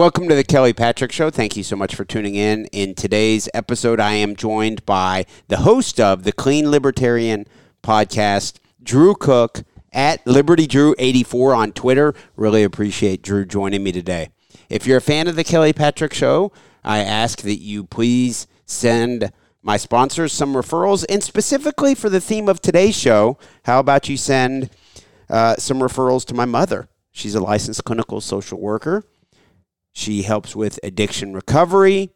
Welcome to the Kelly Patrick Show. Thank you so much for tuning in. In today's episode, I am joined by the host of the Clean Libertarian podcast, Drew Cook at Liberty Drew 84 on Twitter. Really appreciate Drew joining me today. If you're a fan of the Kelly Patrick Show, I ask that you please send my sponsors some referrals, and specifically for the theme of today's show, how about you send uh, some referrals to my mother? She's a licensed clinical social worker. She helps with addiction recovery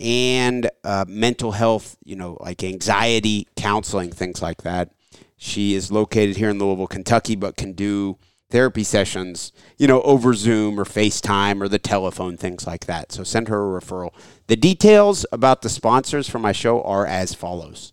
and uh, mental health, you know, like anxiety counseling, things like that. She is located here in Louisville, Kentucky, but can do therapy sessions, you know, over Zoom or FaceTime or the telephone, things like that. So send her a referral. The details about the sponsors for my show are as follows.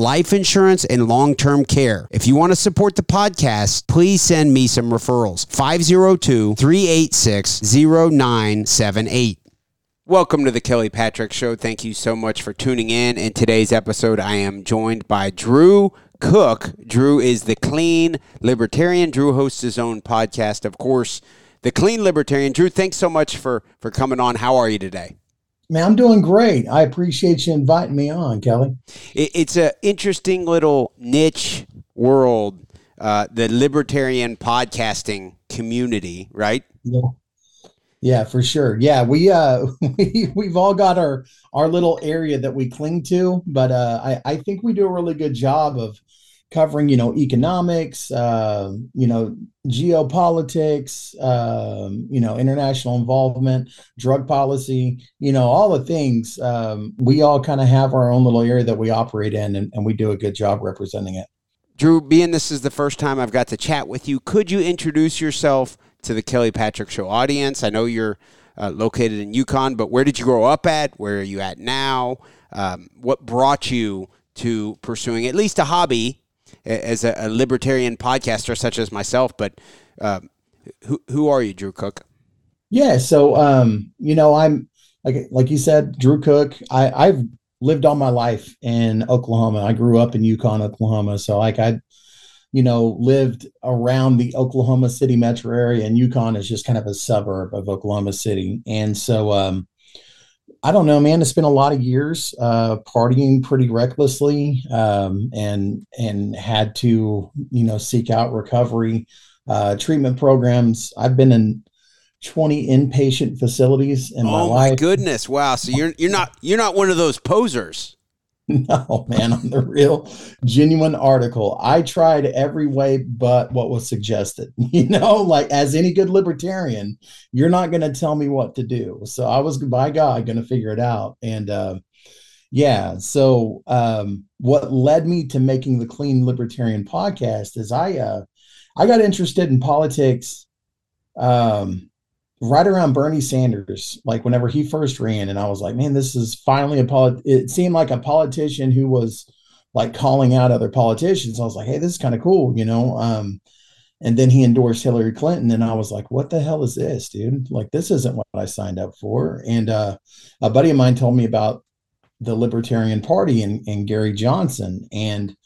life insurance, and long term care. If you want to support the podcast, please send me some referrals. 502 386 0978. Welcome to the Kelly Patrick Show. Thank you so much for tuning in. In today's episode, I am joined by Drew Cook. Drew is the clean libertarian. Drew hosts his own podcast, of course, the clean libertarian. Drew, thanks so much for for coming on. How are you today? Man, I'm doing great. I appreciate you inviting me on, Kelly. It's an interesting little niche world, uh, the libertarian podcasting community, right? Yeah. Yeah, for sure. Yeah, we uh we we've all got our our little area that we cling to, but uh I I think we do a really good job of covering you know economics uh, you know geopolitics um, you know international involvement drug policy you know all the things um, we all kind of have our own little area that we operate in and, and we do a good job representing it. Drew being this is the first time i've got to chat with you could you introduce yourself to the kelly patrick show audience? I know you're uh, located in yukon but where did you grow up at? Where are you at now? Um, what brought you to pursuing at least a hobby as a, libertarian podcaster such as myself. But uh, who who are you, Drew Cook? Yeah, so um, you know, I'm like like you said, Drew Cook. I, I've lived all my life in Oklahoma. I grew up in Yukon, Oklahoma. So like I, you know, lived around the Oklahoma City metro area, and Yukon is just kind of a suburb of Oklahoma City. And so um, I don't know, man. It's been a lot of years uh, partying pretty recklessly, um, and and had to you know seek out recovery uh, treatment programs. I've been in 20 inpatient facilities in oh my life. Oh goodness! Wow. So you're you're not you're not one of those posers. No, man, I'm the real genuine article. I tried every way but what was suggested. You know, like as any good libertarian, you're not going to tell me what to do. So I was, by God, going to figure it out. And uh, yeah, so um, what led me to making the Clean Libertarian podcast is I uh, I got interested in politics. Um, right around Bernie Sanders, like whenever he first ran, and I was like, man, this is finally a polit. It seemed like a politician who was like calling out other politicians. I was like, hey, this is kind of cool, you know. Um, and then he endorsed Hillary Clinton, and I was like, "What the hell is this, dude? Like, this isn't what I signed up for." And uh, a buddy of mine told me about the Libertarian Party and, and Gary Johnson, and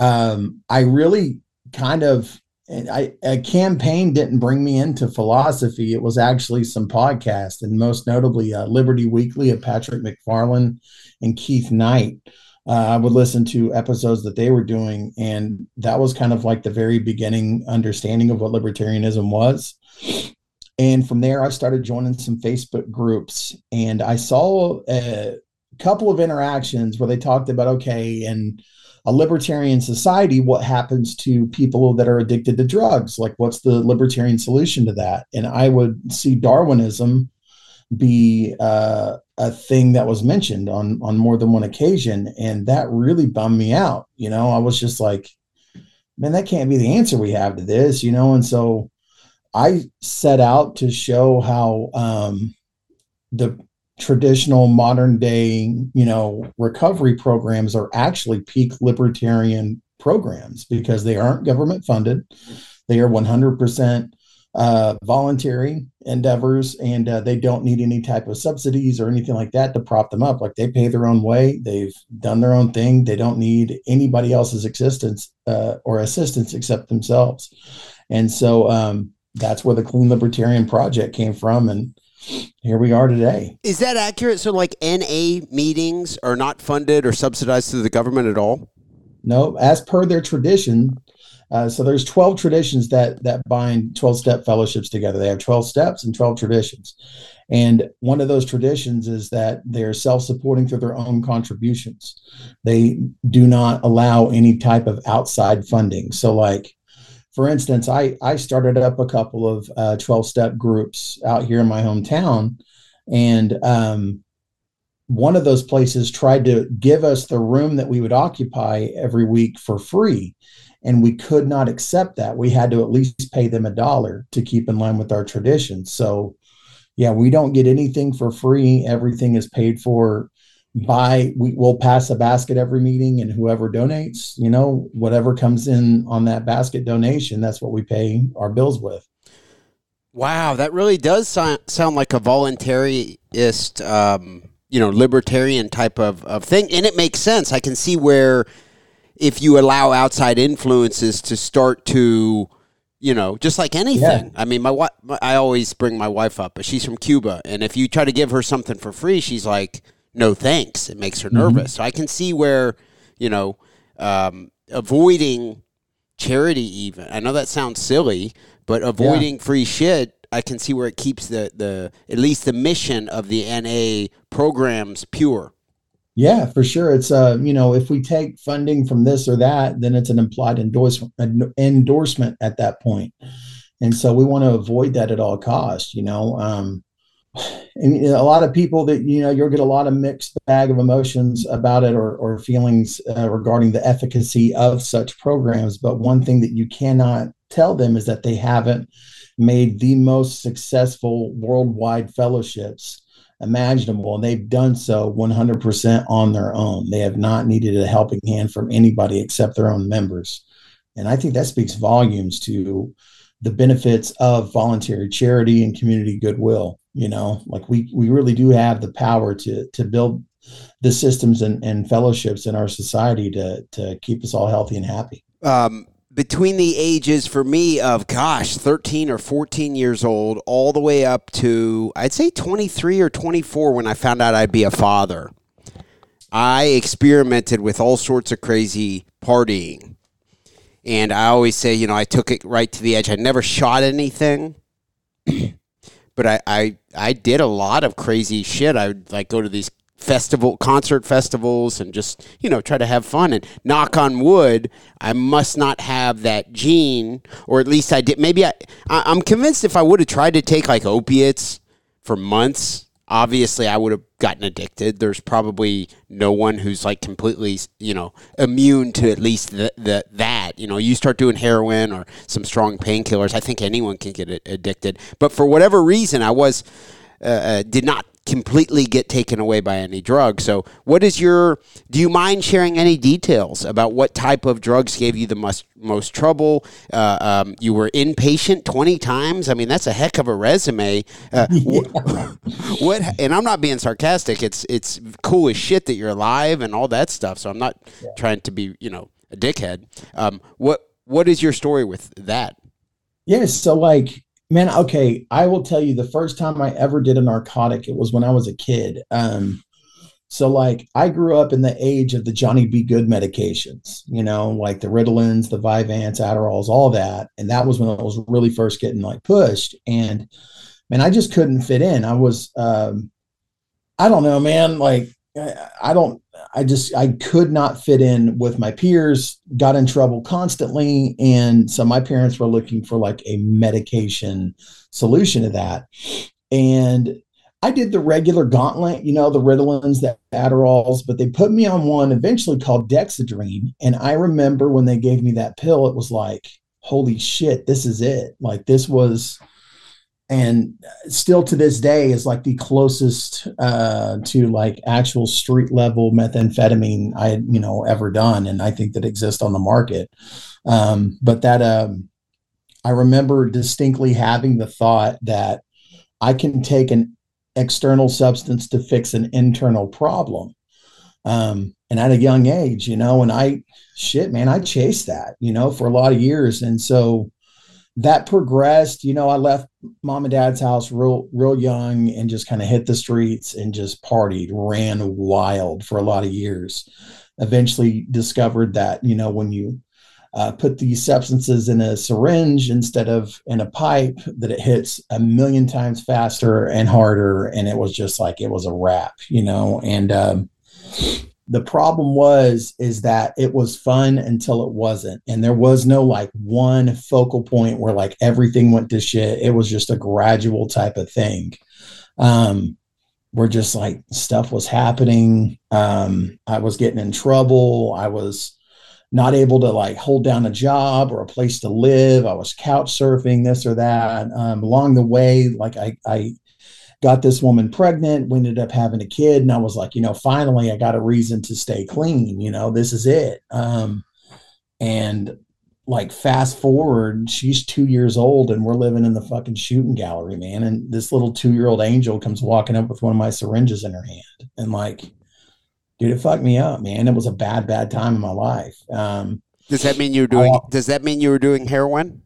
um, I really kind of I, a campaign didn't bring me into philosophy. It was actually some podcast, and most notably uh, Liberty Weekly of Patrick McFarland and Keith Knight. Uh, I would listen to episodes that they were doing, and that was kind of like the very beginning understanding of what libertarianism was. And from there, I started joining some Facebook groups, and I saw a couple of interactions where they talked about okay, and a libertarian society, what happens to people that are addicted to drugs? Like, what's the libertarian solution to that? And I would see Darwinism be uh, a thing that was mentioned on on more than one occasion, and that really bummed me out. You know, I was just like, man, that can't be the answer we have to this. You know, and so I set out to show how um, the traditional modern day, you know, recovery programs are actually peak libertarian programs because they aren't government funded. They are 100% uh, voluntary endeavors and uh, they don't need any type of subsidies or anything like that to prop them up. Like they pay their own way, they've done their own thing. They don't need anybody else's existence uh, or assistance except themselves. And so um, that's where the Clean Libertarian Project came from. And here we are today. Is that accurate? So, like NA meetings are not funded or subsidized through the government at all? No, as per their tradition. Uh, so there's 12 traditions that that bind 12 step fellowships together. They have 12 steps and 12 traditions. And one of those traditions is that they're self supporting through their own contributions. They do not allow any type of outside funding. So, like, for instance, I, I started up a couple of uh, 12 step groups out here in my hometown. And um, one of those places tried to give us the room that we would occupy every week for free. And we could not accept that. We had to at least pay them a dollar to keep in line with our traditions. So, yeah, we don't get anything for free. Everything is paid for buy we will pass a basket every meeting and whoever donates you know whatever comes in on that basket donation that's what we pay our bills with. Wow that really does sound, sound like a voluntarist um, you know libertarian type of, of thing and it makes sense. I can see where if you allow outside influences to start to you know just like anything. Yeah. i mean my wife i always bring my wife up but she's from cuba and if you try to give her something for free she's like no thanks. It makes her mm-hmm. nervous. Mm-hmm. So I can see where, you know, um, avoiding charity even. I know that sounds silly, but avoiding yeah. free shit, I can see where it keeps the, the at least the mission of the NA programs pure. Yeah, for sure. It's uh, you know, if we take funding from this or that, then it's an implied endorsement endorsement at that point. And so we want to avoid that at all costs, you know. Um, and a lot of people that you know you'll get a lot of mixed bag of emotions about it or, or feelings uh, regarding the efficacy of such programs. But one thing that you cannot tell them is that they haven't made the most successful worldwide fellowships imaginable and they've done so 100% on their own. They have not needed a helping hand from anybody except their own members. And i think that speaks volumes to the benefits of voluntary charity and community goodwill you know like we we really do have the power to to build the systems and, and fellowships in our society to to keep us all healthy and happy. Um, between the ages for me of gosh 13 or 14 years old all the way up to i'd say 23 or 24 when i found out i'd be a father i experimented with all sorts of crazy partying. And i always say you know i took it right to the edge. I never shot anything but I, I I did a lot of crazy shit. I would like go to these festival concert festivals and just you know try to have fun and knock on wood i must not have that gene or at least i did maybe i i'm convinced if i would have tried to take like opiates for months obviously I would have gotten addicted. There's probably no one who's like completely, you know, immune to at least the, the that. You know, you start doing heroin or some strong painkillers, I think anyone can get addicted. But for whatever reason, I was uh, uh, did not completely get taken away by any drug. So, what is your? Do you mind sharing any details about what type of drugs gave you the most most trouble? Uh, um, you were inpatient twenty times. I mean, that's a heck of a resume. Uh, yeah. what? And I'm not being sarcastic. It's it's cool as shit that you're alive and all that stuff. So I'm not yeah. trying to be you know a dickhead. Um, what what is your story with that? Yes. Yeah, so like Man, okay, I will tell you the first time I ever did a narcotic, it was when I was a kid. Um, so like I grew up in the age of the Johnny B. Good medications, you know, like the Ritalins, the Vyvanse, Adderalls, all that. And that was when I was really first getting like pushed. And man, I just couldn't fit in. I was um I don't know, man, like I don't I just I could not fit in with my peers, got in trouble constantly. And so my parents were looking for like a medication solution to that. And I did the regular gauntlet, you know, the Ritalins, the Adderalls, but they put me on one eventually called Dexedrine. And I remember when they gave me that pill, it was like, holy shit, this is it. Like this was and still to this day is like the closest uh, to like actual street level methamphetamine I had you know ever done, and I think that exists on the market. Um, but that um, I remember distinctly having the thought that I can take an external substance to fix an internal problem. Um, and at a young age, you know, and I shit, man, I chased that, you know, for a lot of years, and so that progressed. You know, I left mom and dad's house real, real young and just kind of hit the streets and just partied, ran wild for a lot of years. Eventually discovered that, you know, when you uh, put these substances in a syringe instead of in a pipe, that it hits a million times faster and harder. And it was just like, it was a wrap, you know, and, um, the problem was is that it was fun until it wasn't. And there was no like one focal point where like everything went to shit. It was just a gradual type of thing um where just like stuff was happening. Um i was getting in trouble. I was not able to like hold down a job or a place to live. I was couch surfing this or that. Um, along the way like i i got this woman pregnant. We ended up having a kid. And I was like, you know, finally I got a reason to stay clean. You know, this is it. Um, and like fast forward, she's two years old and we're living in the fucking shooting gallery, man. And this little two year old angel comes walking up with one of my syringes in her hand. And like, dude, it fucked me up, man. It was a bad, bad time in my life. Um, does that mean you were doing, uh, does that mean you were doing heroin?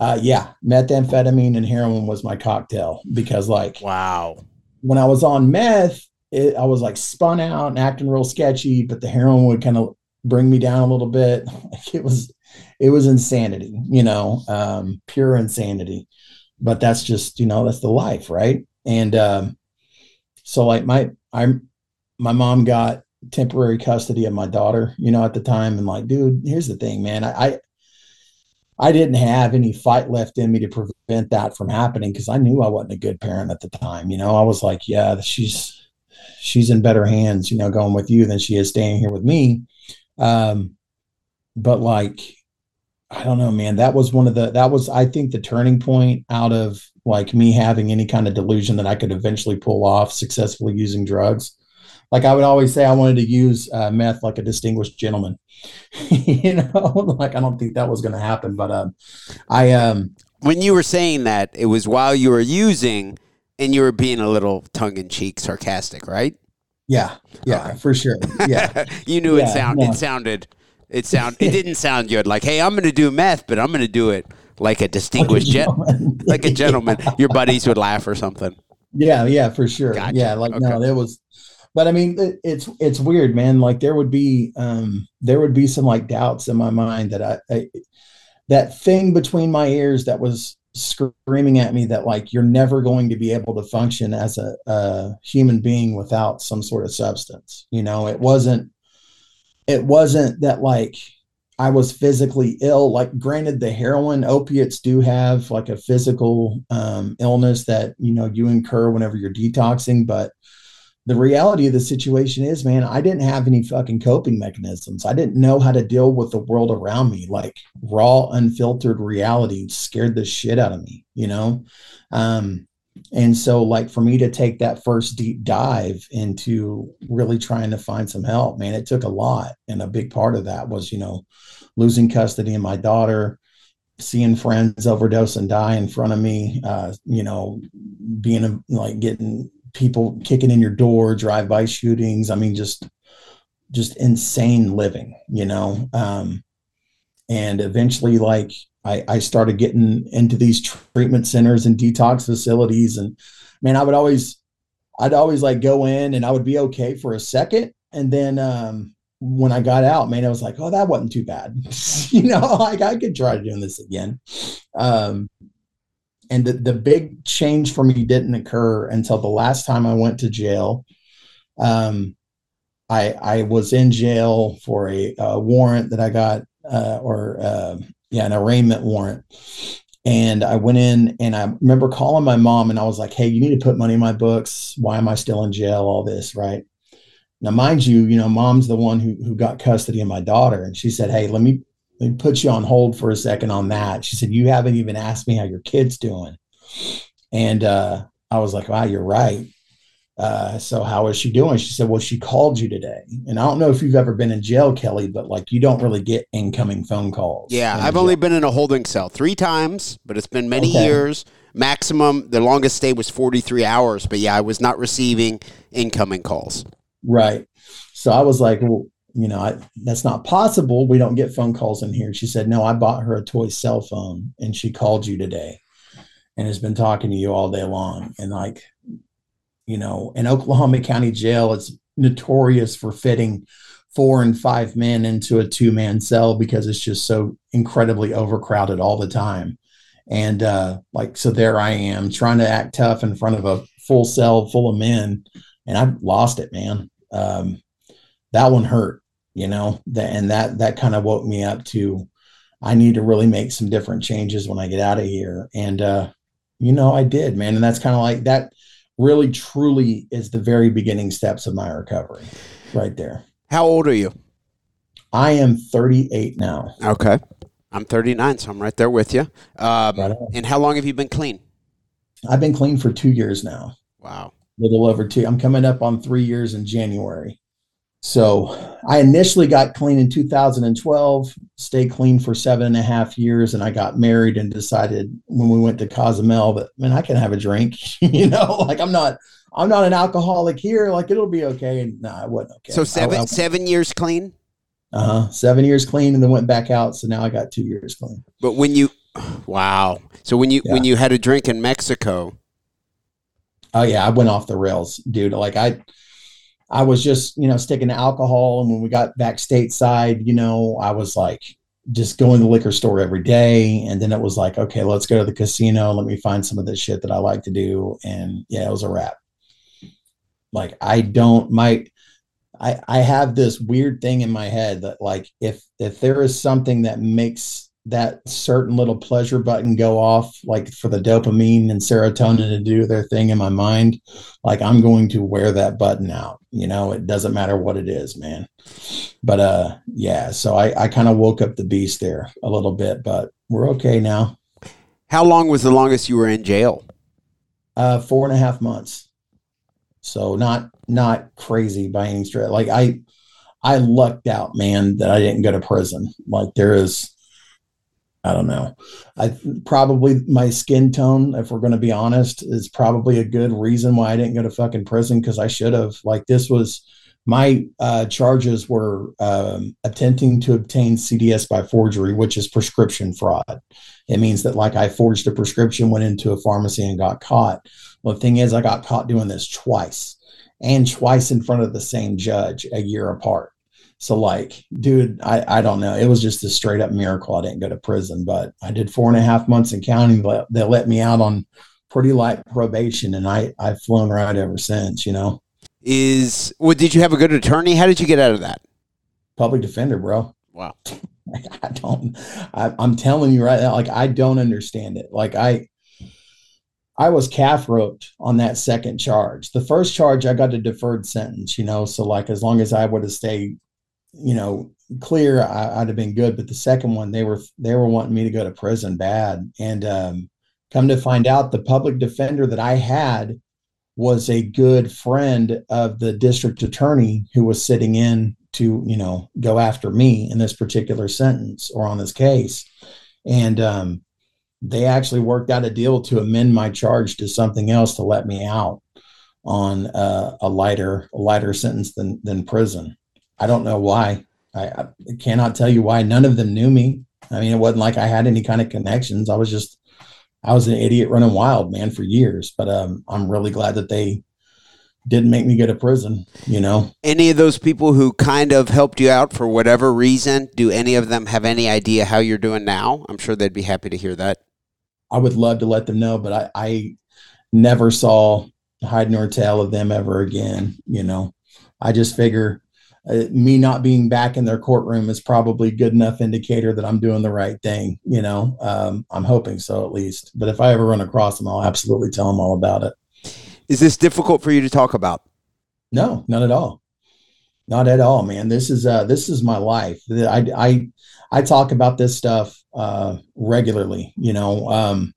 Uh, yeah, methamphetamine and heroin was my cocktail because, like, wow, when I was on meth, it, I was like spun out and acting real sketchy, but the heroin would kind of bring me down a little bit. it was, it was insanity, you know, um, pure insanity. But that's just, you know, that's the life, right? And um, so, like, my, I'm, my mom got temporary custody of my daughter, you know, at the time, and like, dude, here's the thing, man, I, I I didn't have any fight left in me to prevent that from happening because I knew I wasn't a good parent at the time. You know, I was like, yeah, she's she's in better hands, you know, going with you than she is staying here with me. Um, but like, I don't know, man. That was one of the that was I think the turning point out of like me having any kind of delusion that I could eventually pull off successfully using drugs. Like I would always say, I wanted to use uh, meth like a distinguished gentleman. you know, like I don't think that was going to happen. But um, I um, when you were saying that, it was while you were using, and you were being a little tongue in cheek, sarcastic, right? Yeah, yeah, for sure. Yeah, you knew yeah, it sound no. it sounded it sound it didn't sound good. Like, hey, I'm going to do meth, but I'm going to do it like a distinguished gentleman. like a gentleman. Your buddies would laugh or something. Yeah, yeah, for sure. Gotcha. Yeah, like okay. no, it was but I mean, it, it's it's weird, man. Like there would be um, there would be some like doubts in my mind that I, I that thing between my ears that was screaming at me that like you're never going to be able to function as a, a human being without some sort of substance. You know, it wasn't it wasn't that like I was physically ill. Like, granted, the heroin opiates do have like a physical um, illness that you know you incur whenever you're detoxing, but the reality of the situation is, man, I didn't have any fucking coping mechanisms. I didn't know how to deal with the world around me. Like raw, unfiltered reality scared the shit out of me, you know? Um, and so like for me to take that first deep dive into really trying to find some help man it took a lot and a big part of that was you know losing custody of my daughter seeing friends overdose and die in front of me uh, you know being like getting people kicking in your door drive-by shootings. I mean just just insane living you know? Um, and eventually like I, I started getting into these treatment centers and detox facilities and man i would always i'd always like go in and i would be okay for a second and then um, when i got out man i was like oh that wasn't too bad. You know like i could try doing this again. Um, and the, the big change for me didn't occur until the last time i went to jail um, I, I was in jail for a, a warrant that I got uh, or uh, yeah, an arraignment warrant. And I went in and I remember calling my mom and I was like, hey, you need to put money in my books. Why am I still in jail? All this, right? Now, mind you, you know, mom's the one who, who got custody of my daughter. And she said, hey, let me, let me put you on hold for a second on that. She said, you haven't even asked me how your kid's doing. And uh, I was like, wow, you're right. Uh, so how is she doing? She said, well, she called you today. And I don't know if you've ever been in jail, Kelly, but like you don't really get incoming phone calls. Yeah, I've only been in a holding cell three times, but it's been many okay. years. Maximum, the longest stay was 43 hours. But yeah, I was not receiving incoming calls. Right. So I was like, well, you know, I, that's not possible. We don't get phone calls in here. She said, no, I bought her a toy cell phone and she called you today and has been talking to you all day long. And like, you know, in Oklahoma County Jail, it's notorious for fitting four and five men into a two man cell because it's just so incredibly overcrowded all the time. And uh, like, so there I am trying to act tough in front of a full cell full of men, and I've lost it, man. Um, that one hurt, you know, that, and that that kind of woke me up to I need to really make some different changes when I get out of here. And uh, you know, I did, man. And that's kind of like that really truly is the very beginning steps of my recovery right there. How old are you? I am 38 now. Okay. I'm 39, so I'm right there with you. Um, right and how long have you been clean? I've been clean for two years now. Wow. A little over two. I'm coming up on three years in January. So I initially got clean in 2012, stayed clean for seven and a half years, and I got married and decided when we went to Cozumel that man, I can have a drink. you know, like I'm not I'm not an alcoholic here. Like it'll be okay. And no, nah, it wasn't okay. So seven I, I, seven years clean. Uh huh. Seven years clean, and then went back out. So now I got two years clean. But when you, wow. So when you yeah. when you had a drink in Mexico. Oh yeah, I went off the rails, dude. Like I I was just, you know, sticking to alcohol. And when we got back stateside, you know, I was like just going to the liquor store every day. And then it was like, okay, let's go to the casino. Let me find some of the shit that I like to do. And yeah, it was a wrap. Like I don't my I I have this weird thing in my head that like if if there is something that makes that certain little pleasure button go off, like for the dopamine and serotonin to do their thing in my mind, like I'm going to wear that button out. You know, it doesn't matter what it is, man. But uh yeah, so I, I kind of woke up the beast there a little bit, but we're okay now. How long was the longest you were in jail? Uh four and a half months. So not not crazy by any stretch. Like I I lucked out, man, that I didn't go to prison. Like there is I don't know. I probably my skin tone, if we're going to be honest, is probably a good reason why I didn't go to fucking prison because I should have. Like this was my uh, charges were um, attempting to obtain CDS by forgery, which is prescription fraud. It means that like I forged a prescription, went into a pharmacy and got caught. Well, the thing is, I got caught doing this twice, and twice in front of the same judge a year apart. So like, dude, I, I don't know. It was just a straight up miracle. I didn't go to prison, but I did four and a half months in county. They let me out on pretty light probation and I, I've flown right ever since, you know. Is well, did you have a good attorney? How did you get out of that? Public defender, bro. Wow. I don't I, I'm telling you right now, like I don't understand it. Like I I was calf roped on that second charge. The first charge, I got a deferred sentence, you know. So, like, as long as I would have stayed you know, clear, I, would have been good. But the second one, they were they were wanting me to go to prison bad, and um, Come to find out, the public defender that I had was a good friend of the district attorney who was sitting in to, you know, go after me in this particular sentence or on this case. And um, they actually worked out a deal to amend my charge to something else to let me out on uh, a lighter a lighter sentence than than prison. I don't know why. I, I, cannot tell you why. None of them knew me. I mean, it wasn't like I had any kind of connections. I was just I was an idiot running wild, man, for years. But um, I'm really glad that they didn't make me go to prison. You know, any of those people who kind of helped you out for whatever reason, do any of them have any idea how you're doing now? I'm sure they'd be happy to hear that. I would love to let them know, but I, I never saw hide nor tail of them ever again. You know, I just figure uh, me not being back in their courtroom is probably good enough indicator that I'm doing the right thing. You know, um, I'm hoping so at least. But if I ever run across them, I'll absolutely tell them all about it. Is this difficult for you to talk about? No, not at all. Not at all, man. This is uh, this is my life. I I I talk about this stuff uh, regularly. You know, um,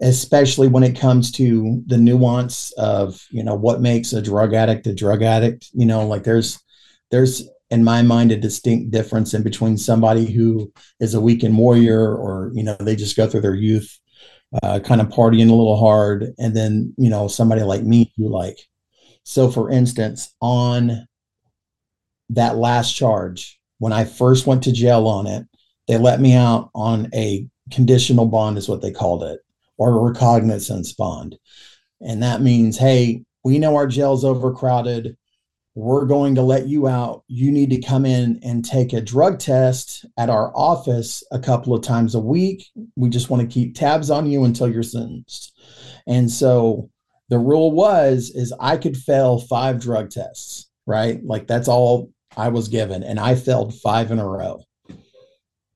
especially when it comes to the nuance of you know what makes a drug addict a drug addict you know like there's there's in my mind a distinct difference in between somebody who is a weekend warrior or you know they just go through their youth uh, kind of partying a little hard and then you know somebody like me who like so for instance on that last charge when i first went to jail on it they let me out on a conditional bond is what they called it or a recognizance bond. And that means, hey, we know our jail's overcrowded. We're going to let you out. You need to come in and take a drug test at our office a couple of times a week. We just want to keep tabs on you until you're sentenced. And so the rule was is I could fail five drug tests, right? Like that's all I was given and I failed five in a row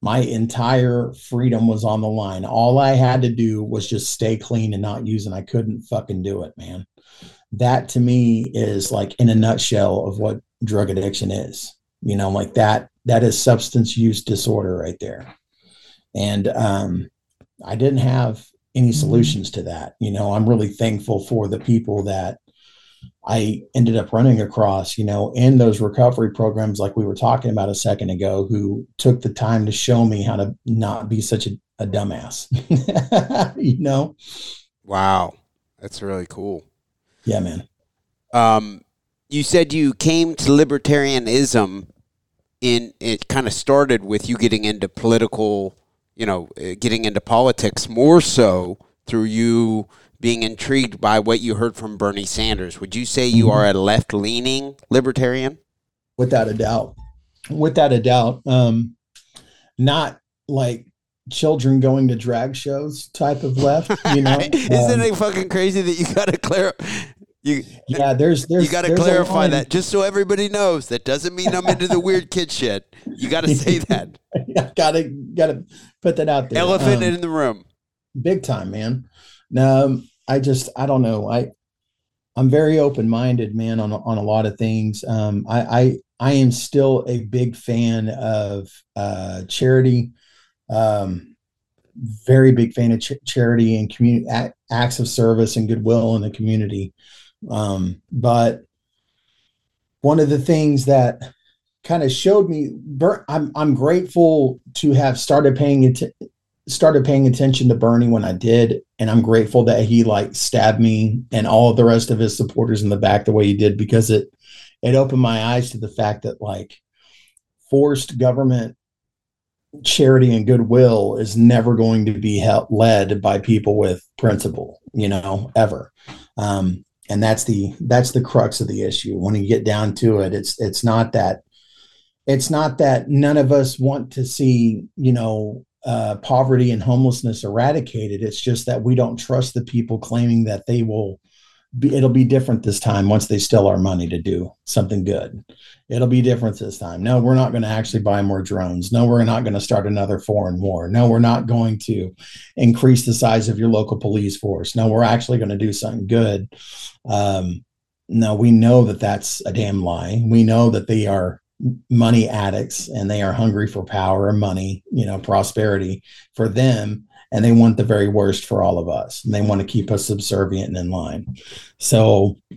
my entire freedom was on the line. All I had to do was just stay clean and not use, and I couldn't fucking do it, man. That to me is like in a nutshell of what drug addiction is. You know, like that, that is substance use disorder right there. And um, I didn't have any mm-hmm. solutions to that. You know, I'm really thankful for the people that I ended up running across, you know, in those recovery programs, like we were talking about a second ago, who took the time to show me how to not be such a, a dumbass, you know? Wow. That's really cool. Yeah, man. Um, you said you came to libertarianism in it kind of started with you getting into political, you know, uh, getting into politics more so through you being intrigued by what you heard from Bernie Sanders. Would you say you mm-hmm. are a left leaning libertarian? Without a doubt. Without a doubt. Um, not like children going to drag shows type of left, you know. Isn't um, it fucking crazy that you gotta clear you Yeah, there's there's you gotta clarify that just so everybody knows. That doesn't mean I'm into the weird kid shit. You gotta say that. gotta gotta put that out there. Elephant um, in the room. Big time, man. No, I just I don't know. I I'm very open minded, man, on on a lot of things. Um, I, I I am still a big fan of uh, charity. Um, very big fan of ch- charity and community acts of service and goodwill in the community. Um, but one of the things that kind of showed me, I'm I'm grateful to have started paying attention started paying attention to Bernie when I did, and I'm grateful that he like stabbed me and all the rest of his supporters in the back the way he did because it it opened my eyes to the fact that like forced government charity and goodwill is never going to be led by people with principle, you know, ever. Um, and that's the that's the crux of the issue. When you get down to it, it's it's not that it's not that none of us want to see, you know, uh, poverty and homelessness eradicated. It's just that we don't trust the people claiming that they will it'll be different this time once they steal our money to do something good. It'll be different this time. No, we're not going to actually buy more drones. No, we're not going to start another foreign war. No, we're not going to increase the size of your local police force. No, we're actually going to do something good. Um, no, we know that that's a damn lie. We know that they are money addicts and they are hungry for power and money, you know, prosperity for them. And they want the very worst for all of us and they want to keep us subservient and in line. So a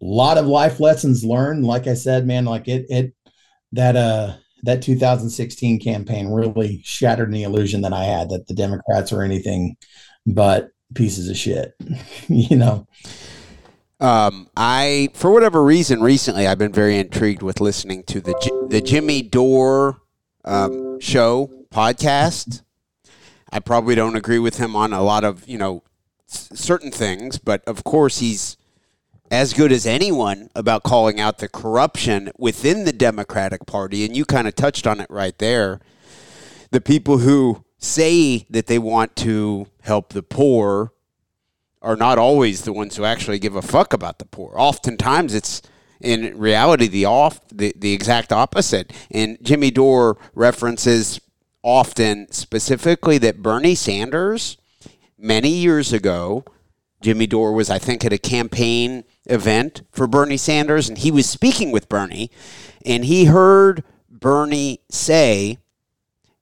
lot of life lessons learned. Like i said man like it it that uh that 2016 campaign really shattered the illusion that i had that the democrats are anything but pieces of shit you know? Um, I, for whatever reason, recently I've been very intrigued with listening to the the Jimmy Dore um, show podcast. I probably don't agree with him on a lot of you know certain things, but of course he's as good as anyone about calling out the corruption within the Democratic Party, and you kind of touched on it right there. The people who say that they want to help the poor are not always the ones who actually give a fuck about the poor. Oftentimes, it's in reality the off the, the exact opposite. And Jimmy Dore references often specifically that Bernie Sanders many years ago, Jimmy Dore was I think at a campaign event for Bernie Sanders and he was speaking with Bernie and he heard Bernie say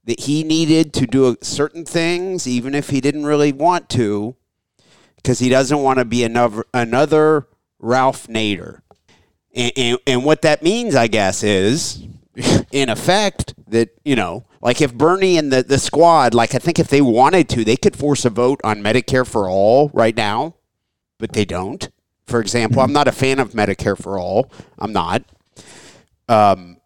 that he needed to do certain things even if he didn't really want to because he doesn't want to be another another Ralph Nader. And, and, and what that means, I guess, is in effect that you know, like if Bernie and the the squad, like I think if they wanted to, they could force a vote on Medicare for all right now, but they don't. For example, I'm not a fan of Medicare for all. I'm not. Um,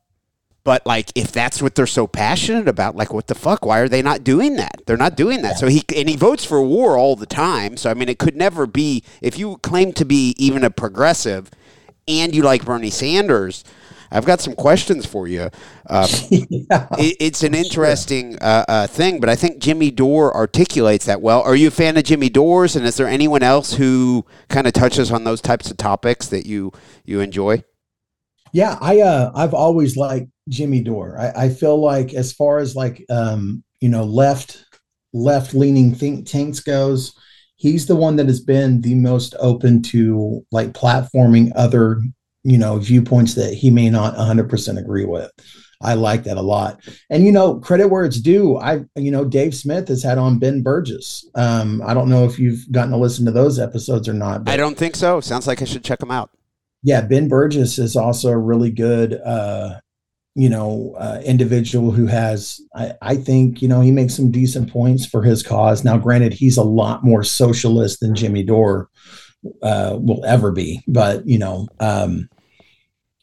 but like, if that's what they're so passionate about, like, what the fuck? Why are they not doing that? They're not doing that. So he and he votes for war all the time. So I mean, it could never be if you claim to be even a progressive and you like Bernie Sanders. I've got some questions for you. Um, yeah, it, it's an interesting sure. uh, uh, thing, but I think Jimmy Dore articulates that well. Are you a fan of Jimmy Dore's, and is there anyone else who kind of touches on those types of topics that you you enjoy? Yeah, I uh, I've always liked Jimmy Dore. I, I feel like as far as like um, you know left left leaning think tanks goes, he's the one that has been the most open to like platforming other you know viewpoints that he may not 100% agree with. I like that a lot. And you know, credit where it's due. I you know, Dave Smith has had on Ben Burgis Um, I don't know if you've gotten to listen to those episodes or not. I don't think so. Sounds like I should check them out. Yeah, Ben Burgis is also a really good uh, you know, uh, individual who has, I, I, think, you know, he makes some decent points for his cause. Now, granted, he's a lot more socialist than Jimmy Dore uh, will ever be, but you know, um,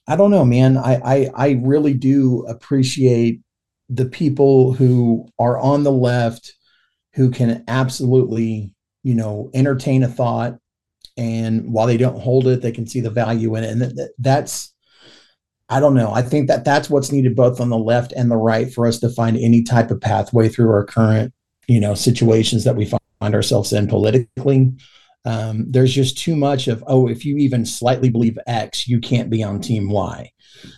I don't know, man. I, I I really do appreciate the people who are on the left who can absolutely, you know, entertain a thought, and while they don't hold it, they can see the value in it, and that, that's I don't know. I think that that's what's needed both on the left and the right for us to find any type of pathway through our current, you know, situations that we find ourselves in politically. Um, there's just too much of oh, if you even slightly believe X, you can't be on Team Y,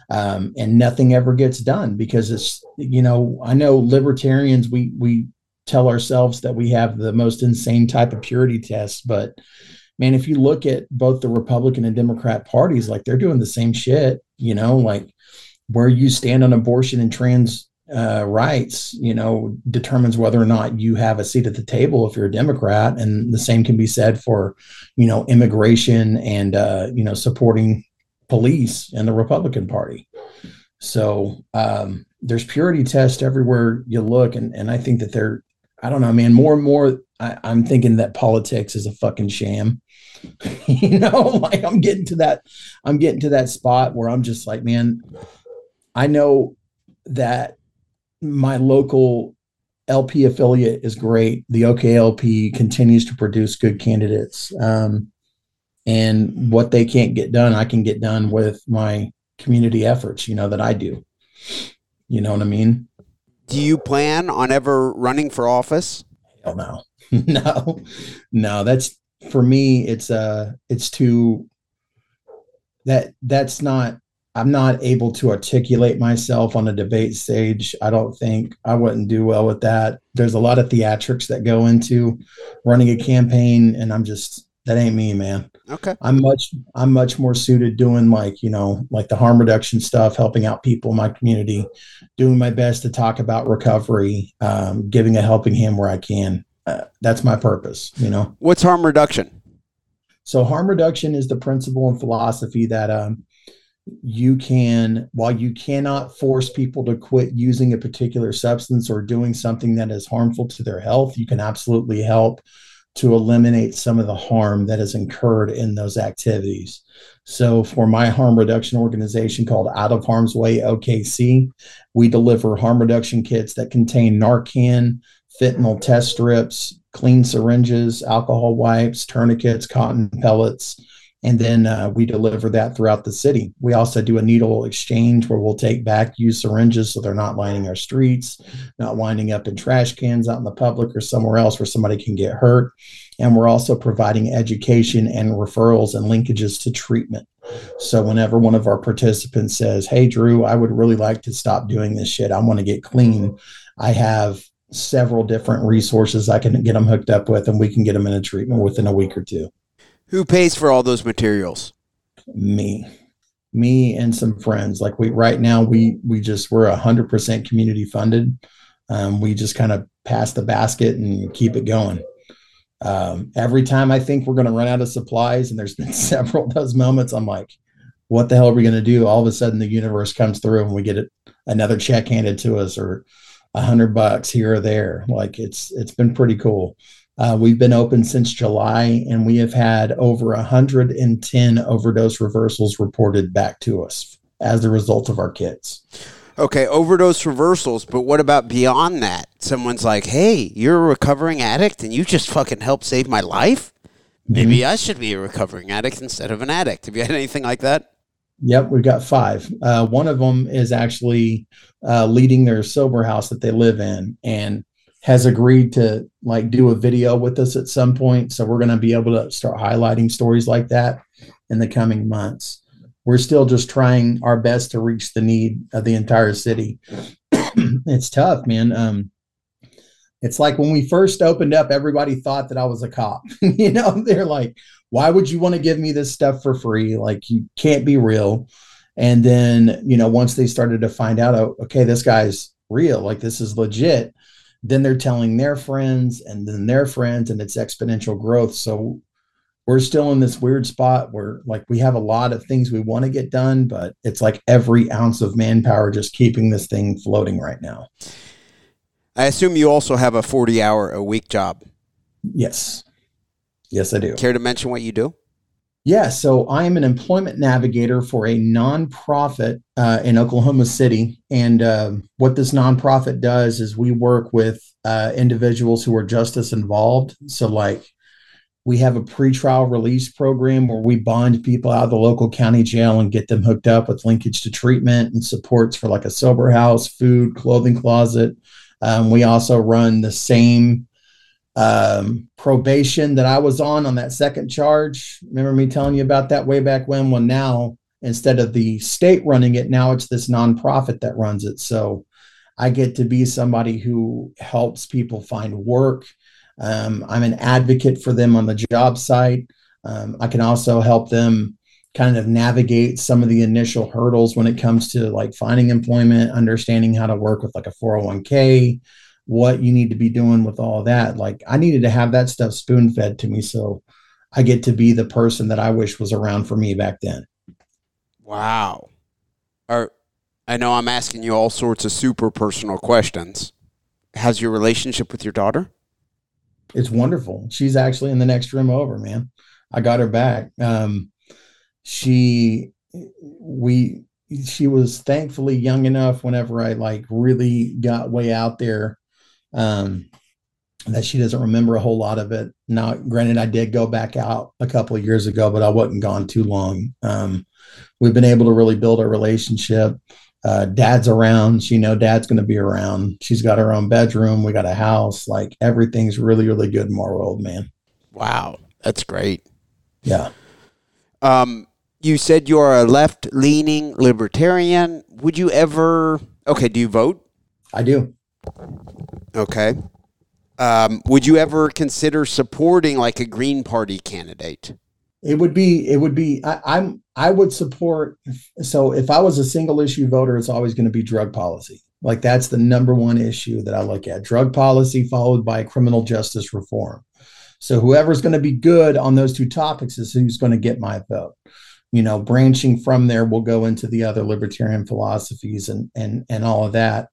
um, and nothing ever gets done because it's you know I know libertarians we we tell ourselves that we have the most insane type of purity test, but man, if you look at both the Republican and Democrat parties, like they're doing the same shit, you know, like where you stand on abortion and trans uh, rights, you know, determines whether or not you have a seat at the table if you're a Democrat. And the same can be said for, you know, immigration and, uh, you know, supporting police and the Republican Party. So um, there's purity tests everywhere you look. And, and I think that they're, I don't know, man, more and more, I, I'm thinking that politics is a fucking sham. you know, like I'm getting to that, I'm getting to that spot where I'm just like, man, I know that my local LP affiliate is great. The OKLP continues to produce good candidates. Um, and what they can't get done, I can get done with my community efforts, you know, that I do. You know what I mean? Do you plan on ever running for office? Hell no. no. No, that's for me it's uh it's too that that's not i'm not able to articulate myself on a debate stage. I don't think i wouldn't do well with that. There's a lot of theatrics that go into running a campaign and i'm just that ain't me man. Okay. I'm much i'm much more suited doing like you know like the harm reduction stuff helping out people in my community doing my best to talk about recovery um, giving a helping hand where i can. Uh, that's my purpose. You know, what's harm reduction? So harm reduction is the principle and philosophy that um, you can, while you cannot force people to quit using a particular substance or doing something that is harmful to their health, you can absolutely help to eliminate some of the harm that is incurred in those activities. So, for my harm reduction organization called Out of Harm's Way OKC, we deliver harm reduction kits that contain Narcan, fentanyl test strips, clean syringes, alcohol wipes, tourniquets, cotton pellets, and then uh, we deliver that throughout the city. We also do a needle exchange where we'll take back used syringes so they're not lining our streets, not winding up in trash cans out in the public or somewhere else where somebody can get hurt. And we're also providing education and referrals and linkages to treatment. So whenever one of our participants says, Hey, Drew, I would really like to stop doing this shit, I want to get clean, I have several different resources I can get them hooked up with, and we can get them in a treatment within a week or two. Who pays for all those materials? Me, me, and some friends. Like we right now, we we just we're hundred percent community funded. Um, we just kind of pass the basket and keep it going. Um, every time I think we're going to run out of supplies, and there's been several those moments, I'm like, "What the hell are we going to do?" All of a sudden, the universe comes through, and we get it, another check handed to us, or a hundred bucks here or there. Like it's it's been pretty cool. Uh, we've been open since July, and we have had over 110 overdose reversals reported back to us as a result of our kits. Okay, overdose reversals, but what about beyond that? Someone's like, "Hey, you're a recovering addict, and you just fucking helped save my life. Maybe mm-hmm. I should be a recovering addict instead of an addict." Have you had anything like that? Yep, we've got five. Uh, one of them is actually uh, leading their sober house that they live in, and has agreed to like do a video with us at some point. So we're going to be able to start highlighting stories like that in the coming months. We're still just trying our best to reach the need of the entire city. it's tough, man. Um, it's like when we first opened up, everybody thought that I was a cop. you know, they're like, why would you want to give me this stuff for free? Like, you can't be real. And then, you know, once they started to find out, oh, okay, this guy's real, like, this is legit then they're telling their friends and then their friends and it's exponential growth. So we're still in this weird spot where like we have a lot of things we want to get done but it's like every ounce of manpower just keeping this thing floating right now. I assume you also have a 40 hour a week job. Yes. Yes i do. Care to mention what you do yeah, so I am an employment navigator for a nonprofit uh, in Oklahoma City. And uh, what this nonprofit does is we work with uh, individuals who are justice involved. So, like, we have a pretrial release program where we bond people out of the local county jail and get them hooked up with linkage to treatment and supports for like a sober house, food, clothing closet. Um, we also run the same um, probation that I was on on that second charge. Remember me telling you about that way back when? Well, now instead of the state running it, now it's this nonprofit that runs it. So I get to be somebody who helps people find work. Um, I'm an advocate for them on the job site. Um, I can also help them kind of navigate some of the initial hurdles when it comes to like finding employment, understanding how to work with like a 401k, what you need to be doing with all that. Like I needed to have that stuff spoon fed to me. So I get to be the person that I wish was around for me back then. Wow. Are I know I'm asking you all sorts of super personal questions. How's your relationship with your daughter? It's wonderful. She's actually in the next room over, man. I got her back. Um, she, we, she was thankfully young enough whenever I like really got way out there um, that she doesn't remember a whole lot of it. Now, granted, I did go back out a couple of years ago, but I wasn't gone too long. Um, we've been able to really build a relationship. Uh, dad's around. She know dad's going to be around. She's got her own bedroom. We got a house. Like everything's really, really good in our world, man. Wow, that's great. Yeah. Um, you said you're a left-leaning libertarian. Would you ever? Okay, do you vote? I do. Okay. Um, would you ever consider supporting like a Green Party candidate? It would be. It would be. I, am I would support. So if I was a single issue voter, it's always going to be drug policy. Like that's the number one issue that I look at drug policy followed by criminal justice reform. So whoever's going to be good on those two topics is who's going to get my vote. You know, branching from there, we'll go into the other libertarian philosophies and and and all of that.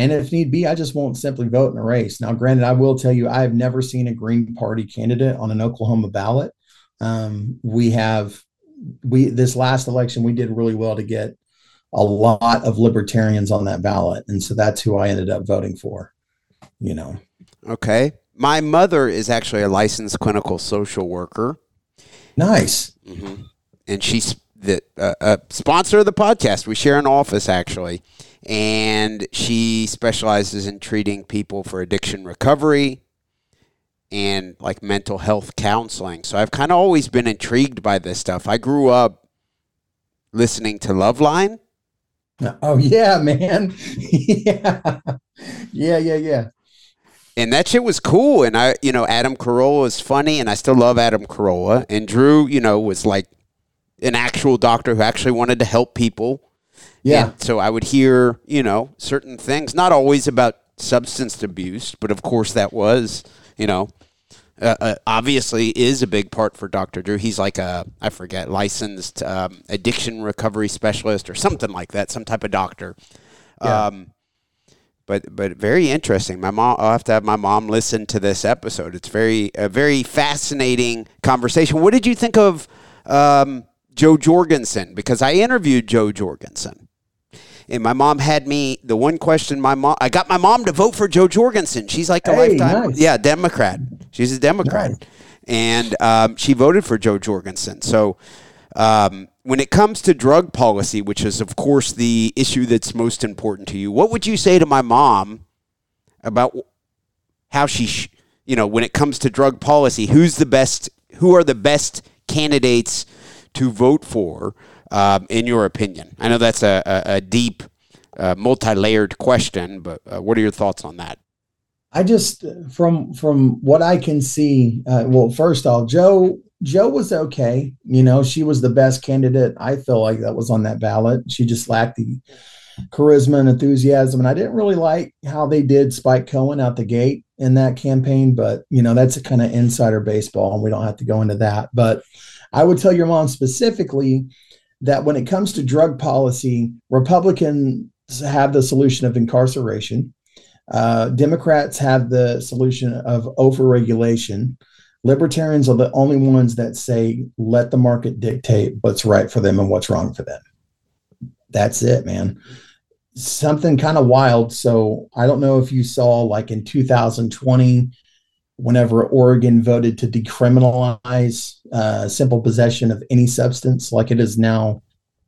And if need be, I just won't simply vote in a race. Now, granted, I will tell you, I have never seen a Green Party candidate on an Oklahoma ballot. Um, we have we this last election we did really well to get a lot of libertarians on that ballot, and so that's who I ended up voting for. You know. Okay. My mother is actually a licensed clinical social worker. Nice. Mm-hmm. And she's the uh, a sponsor of the podcast. We share an office actually, and she specializes in treating people for addiction recovery and like mental health counseling. So I've kind of always been intrigued by this stuff. I grew up listening to Loveline. Oh yeah, man. yeah. Yeah, yeah, yeah. And that shit was cool. And I, you know, Adam Carolla is funny, and I still love Adam Carolla. And Drew, you know, was like an actual doctor who actually wanted to help people. Yeah. And so I would hear, you know, certain things, not always about substance abuse, but of course that was, you know, uh, uh, obviously is a big part for Dr. Drew. He's like a, I forget, licensed um, addiction recovery specialist or something like that, some type of doctor. Yeah. Um, but but very interesting. My mom, I'll have to have my mom listen to this episode. It's very a very fascinating conversation. What did you think of um, Jo Jorgensen? Because I interviewed Jo Jorgensen. And my mom had me the one question my mom I got my mom to vote for Jo Jorgensen. She's like a Hey, lifetime nice. yeah, Democrat. She's a Democrat. Nice. And um, she voted for Jo Jorgensen. So um, when it comes to drug policy, which is of course the issue that's most important to you, what would you say to my mom about how she, sh- you know, when it comes to drug policy, who's the best? Who are the best candidates to vote for, um, in your opinion? I know that's a, a, a deep, uh, multi-layered question, but uh, what are your thoughts on that? I just from from what I can see, uh, well, first off, Jo Jo was okay. You know, she was the best candidate. I feel like that was on that ballot. She just lacked the charisma and enthusiasm, and I didn't really like how they did Spike Cohen out the gate in that campaign. But you know, that's a kind of insider baseball, and we don't have to go into that. But I would tell your mom specifically that when it comes to drug policy, Republicans have the solution of incarceration. Uh, Democrats have the solution of overregulation. Libertarians are the only ones that say, let the market dictate what's right for them and what's wrong for them. That's it, man. Something kind of wild. So I don't know if you saw, like in 2020, whenever Oregon voted to decriminalize uh, simple possession of any substance, like it is now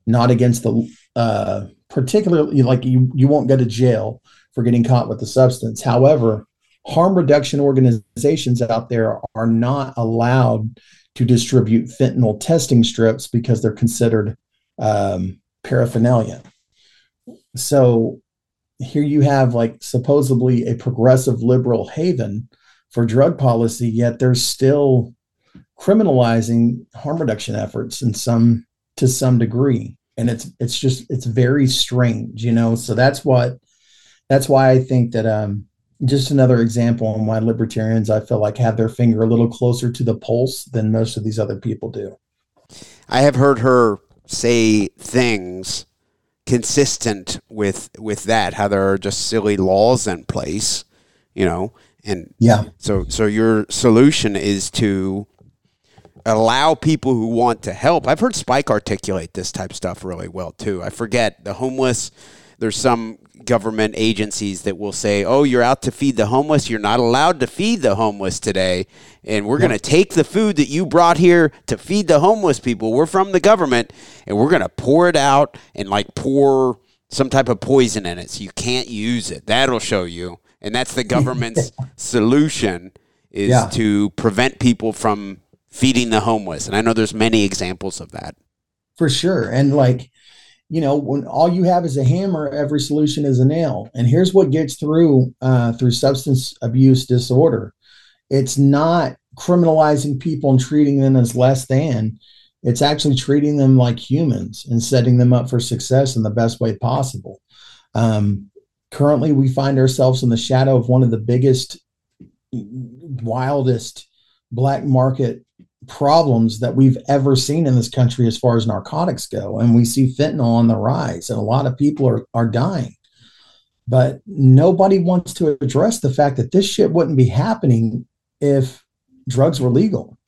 not against the uh, particularly like you you won't go to jail for getting caught with the substance. However, harm reduction organizations out there are not allowed to distribute fentanyl testing strips because they're considered um, paraphernalia. So here you have like supposedly a progressive liberal haven for drug policy, yet they're still criminalizing harm reduction efforts in some to some degree. And it's it's just it's very strange, you know. So that's what that's why I think that um just another example on why libertarians I feel like have their finger a little closer to the pulse than most of these other people do. I have heard her say things consistent with with that how there are just silly laws in place you know and Yeah. so so your solution is to allow people who want to help. I've heard spike articulate this type of stuff really well too. I forget the homeless there's some government agencies that will say oh you're out to feed the homeless. You're not allowed to feed the homeless today. And we're going to take the food that you brought here to feed the homeless people. We're from the government and we're going to pour it out and like pour some type of poison in it so you can't use it. That'll show you and that's the government's solution is Yeah. to prevent people from feeding the homeless and i know there's many examples of that For sure. And like, you know, when all you have is a hammer, every solution is a nail. And here's what gets through uh, through substance abuse disorder. It's not criminalizing people and treating them as less than. It's actually treating them like humans and setting them up for success in the best way possible. Um, currently we find ourselves in the shadow of one of the biggest, wildest black market problems that we've ever seen in this country as far as narcotics go. And we see fentanyl on the rise, and a lot of people are, are dying. But nobody wants to address the fact that this shit wouldn't be happening if drugs were legal.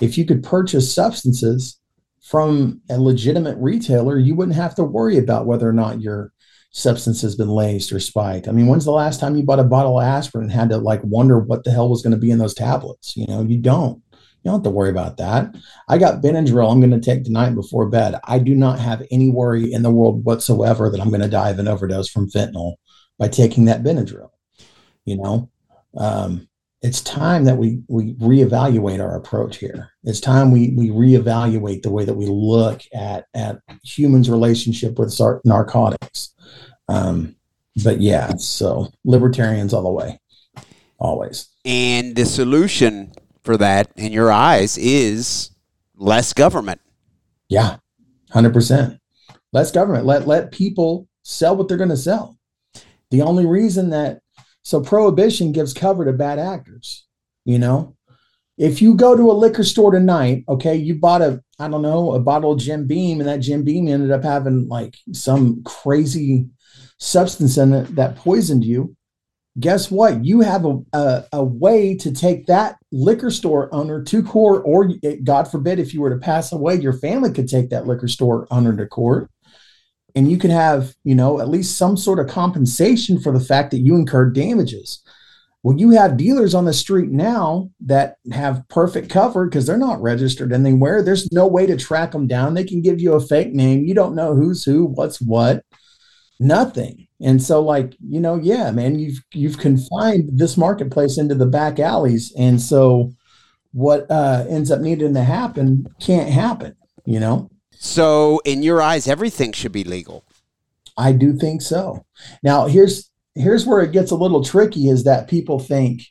If you could purchase substances from a legitimate retailer, you wouldn't have to worry about whether or not your substance has been laced or spiked. I mean, when's the last time you bought a bottle of aspirin and had to like wonder what the hell was going to be in those tablets? You know, you don't. You don't have to worry about that. I got Benadryl I'm going to take tonight before bed. I do not have any worry in the world whatsoever that I'm going to die of an overdose from fentanyl by taking that Benadryl. You know, um, it's time that we we reevaluate our approach here. It's time we we reevaluate the way that we look at at humans' relationship with narcotics. Um, but yeah, so libertarians all the way, always. And the solution for that, in your eyes, is less government. Yeah, hundred percent. Less government. Let let people sell what they're going to sell. The only reason that so prohibition gives cover to bad actors. You know, if you go to a liquor store tonight, okay, you bought a, I don't know, a bottle of Jim Beam, and that Jim Beam ended up having like some crazy substance in it that poisoned you. Guess what? You have a, a, a way to take that liquor store owner to court, or God forbid, if you were to pass away, your family could take that liquor store owner to court and you can have you know at least some sort of compensation for the fact that you incurred damages well you have dealers on the street now that have perfect cover because they're not registered anywhere there's no way to track them down they can give you a fake name you don't know who's who what's what nothing and so like you know yeah man you've you've confined this marketplace into the back alleys and so what uh ends up needing to happen can't happen you know so, in your eyes, everything should be legal. I do think so. Now, here's here's where it gets a little tricky: is that people think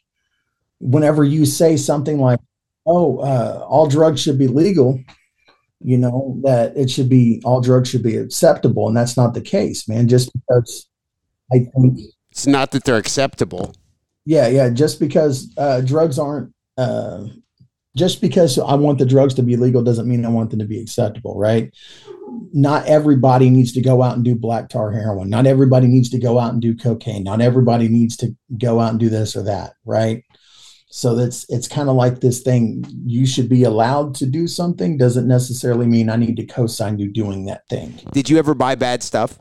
whenever you say something like, "Oh, uh, all drugs should be legal," you know that it should be all drugs should be acceptable, and that's not the case, man. Just because I think it's not that they're acceptable. Yeah, yeah. Just because uh, drugs aren't uh, just because I want the drugs to be legal doesn't mean I want them to be acceptable, right? Not everybody needs to go out and do black tar heroin. Not everybody needs to go out and do cocaine. Not everybody needs to go out and do this or that, right? So that's it's kind of like this thing. You should be allowed to do something doesn't necessarily mean I need to co-sign you doing that thing. Did you ever buy bad stuff?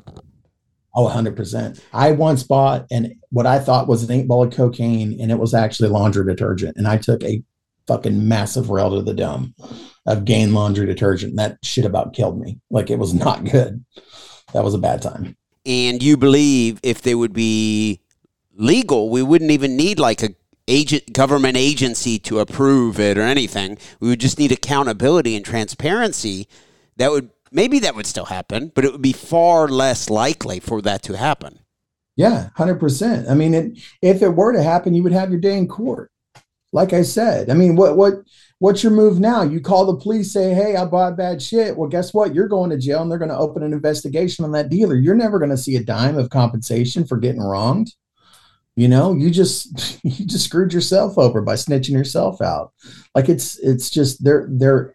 Oh, 100%. I once bought and what I thought was an eight ball of cocaine and it was actually laundry detergent. And I took a fucking massive rail to the dome of Gain laundry detergent. That shit about killed me. Like it was not good. That was a bad time. And you believe if they would be legal, we wouldn't even need like a agent government agency to approve it or anything. We would just need accountability and transparency. That would maybe that would still happen, but it would be far less likely for that to happen. Yeah, hundred percent. I mean, it, if it were to happen, you would have your day in court like I said, I mean, what what what's your move now? You call the police, say, "Hey, I bought bad shit." Well, guess what? You're going to jail, and they're going to open an investigation on that dealer. You're never going to see a dime of compensation for getting wronged. You know, you just you just screwed yourself over by snitching yourself out. Like it's it's just they're they're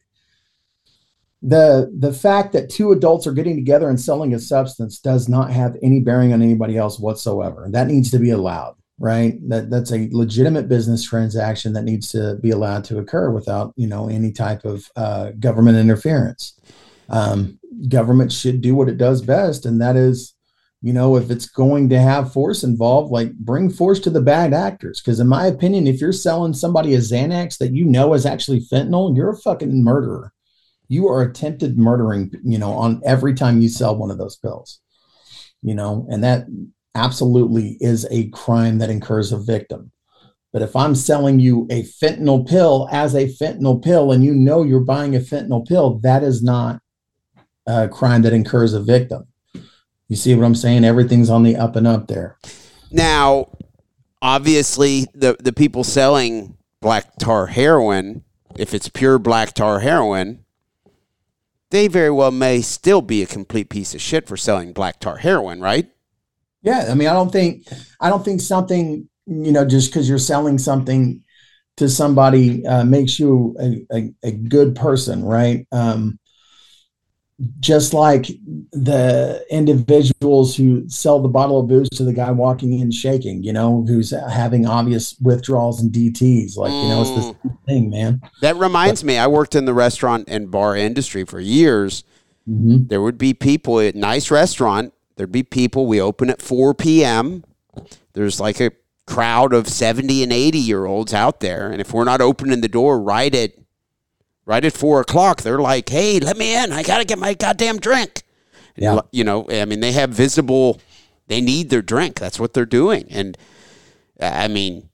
the the fact that two adults are getting together and selling a substance does not have any bearing on anybody else whatsoever. That needs to be allowed right that that's a legitimate business transaction that needs to be allowed to occur without you know any type of uh, government interference um, government should do what it does best and that is you know if it's going to have force involved like bring force to the bad actors because in my opinion if you're selling somebody a xanax that you know is actually fentanyl you're a fucking murderer you are attempted murdering you know on every time you sell one of those pills you know and that absolutely is a crime that incurs a victim. But if I'm selling you a fentanyl pill as a fentanyl pill and you know you're buying a fentanyl pill, that is not a crime that incurs a victim. You see what I'm saying? Everything's on the up and up there. Now, obviously, the, the people selling black tar heroin, if it's pure black tar heroin, they very well may still be a complete piece of shit for selling black tar heroin, right? Yeah, I mean, I don't think I don't think something you know just because you're selling something to somebody uh, makes you a, a, a, good person, right? Um, just like the individuals who sell the bottle of booze to the guy walking in shaking, you know, who's having obvious withdrawals and DTs. Like, you know, it's this mm. thing, man. That reminds but, me, I worked in the restaurant and bar industry for years. Mm-hmm. There would be people at nice restaurant. There'd be people. We open at 4 p.m. There's like a crowd of 70 and 80 year olds out there. And if we're not opening the door right at right at four o'clock, they're like, "Hey, let me in! I gotta get my goddamn drink." Yeah. You know, I mean, they have visible. They need their drink. That's what they're doing. And I mean,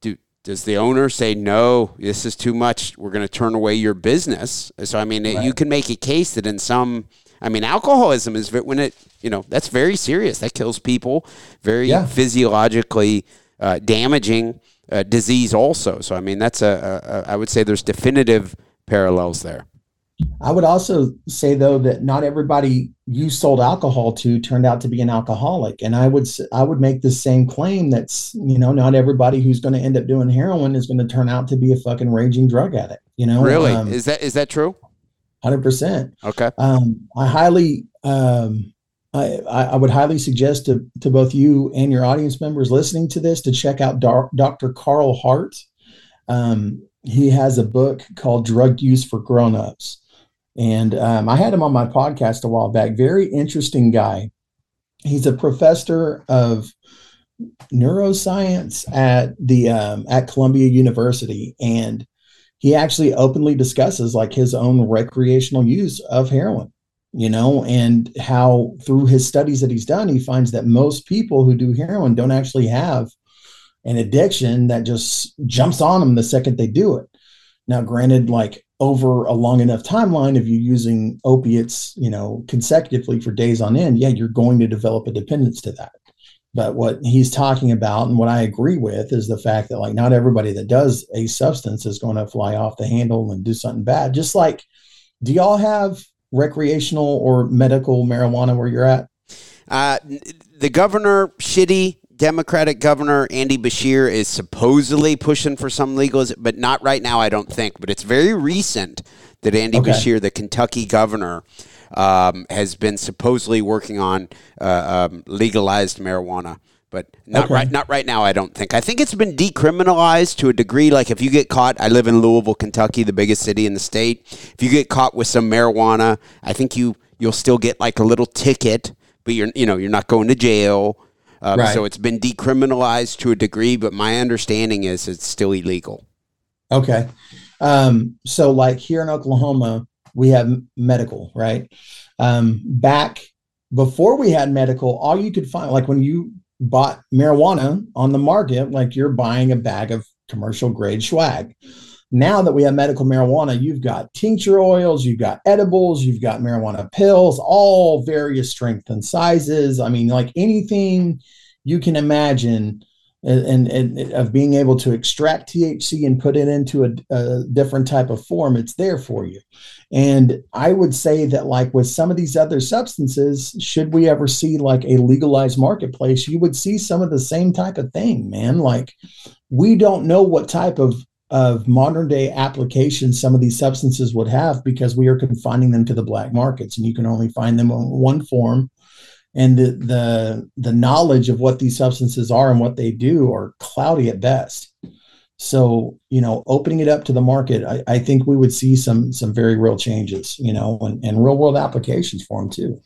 do does the owner say no? This is too much. We're going to turn away your business. So I mean, right. you can make a case that in some. I mean, alcoholism is when it you know that's very serious. That kills people. Very yeah. physiologically uh, damaging uh, disease also. So I mean, that's a, a I would say there's definitive parallels there. I would also say though that not everybody you sold alcohol to turned out to be an alcoholic, and I would I would make the same claim that's you know not everybody who's going to end up doing heroin is going to turn out to be a fucking raging drug addict. You know, really um, is that is that true? Hundred percent. Okay. Um, I highly um, I, I would highly suggest to, to both you and your audience members listening to this to check out Dr. Carl Hart. Um, he has a book called Drug Use for Grown-ups. And um, I had him on my podcast a while back. Very interesting guy. He's a professor of neuroscience at the um, at Columbia University, and he actually openly discusses like his own recreational use of heroin you know, and how through his studies that he's done, he finds that most people who do heroin don't actually have an addiction that just jumps on them the second they do it. Now, granted, like over a long enough timeline of you're using opiates, you know, consecutively for days on end, yeah, you're going to develop a dependence to that. But what he's talking about and what I agree with is the fact that like not everybody that does a substance is going to fly off the handle and do something bad. Just like, do y'all have recreational or medical marijuana where you're at? Uh, the governor, shitty Democratic governor Andy Beshear is supposedly pushing for some legals, but not right now, I don't think. But it's very recent that Andy okay. Beshear, the Kentucky governor, um, has been supposedly working on uh, um, legalized marijuana but not okay. right not right now I don't think. I think it's been decriminalized to a degree like if you get caught I live in Louisville, Kentucky, the biggest city in the state. If you get caught with some marijuana, I think you you'll still get like a little ticket, but you're you know, you're not going to jail. Um, right. so it's been decriminalized to a degree, but my understanding is it's still illegal. Okay. Um, so like here in Oklahoma, we have medical, right? Um, back before we had medical, all you could find, like when you bought marijuana on the market like you're buying a bag of commercial grade swag. Now that we have medical marijuana, you've got tincture oils, you've got edibles, you've got marijuana pills, all various strengths and sizes. I mean, like anything you can imagine and, and, and, of being able to extract THC and put it into a, a, different type of form, it's there for you. And I would say that, like with some of these other substances, should we ever see like a legalized marketplace, you would see some of the same type of thing, man. Like we don't know what type of of modern day applications some of these substances would have because we are confining them to the black markets and you can only find them in one form and the the the knowledge of what these substances are and what they do are cloudy at best so you know opening it up to the market i, I think we would see some some very real changes you know and, and real world applications for them too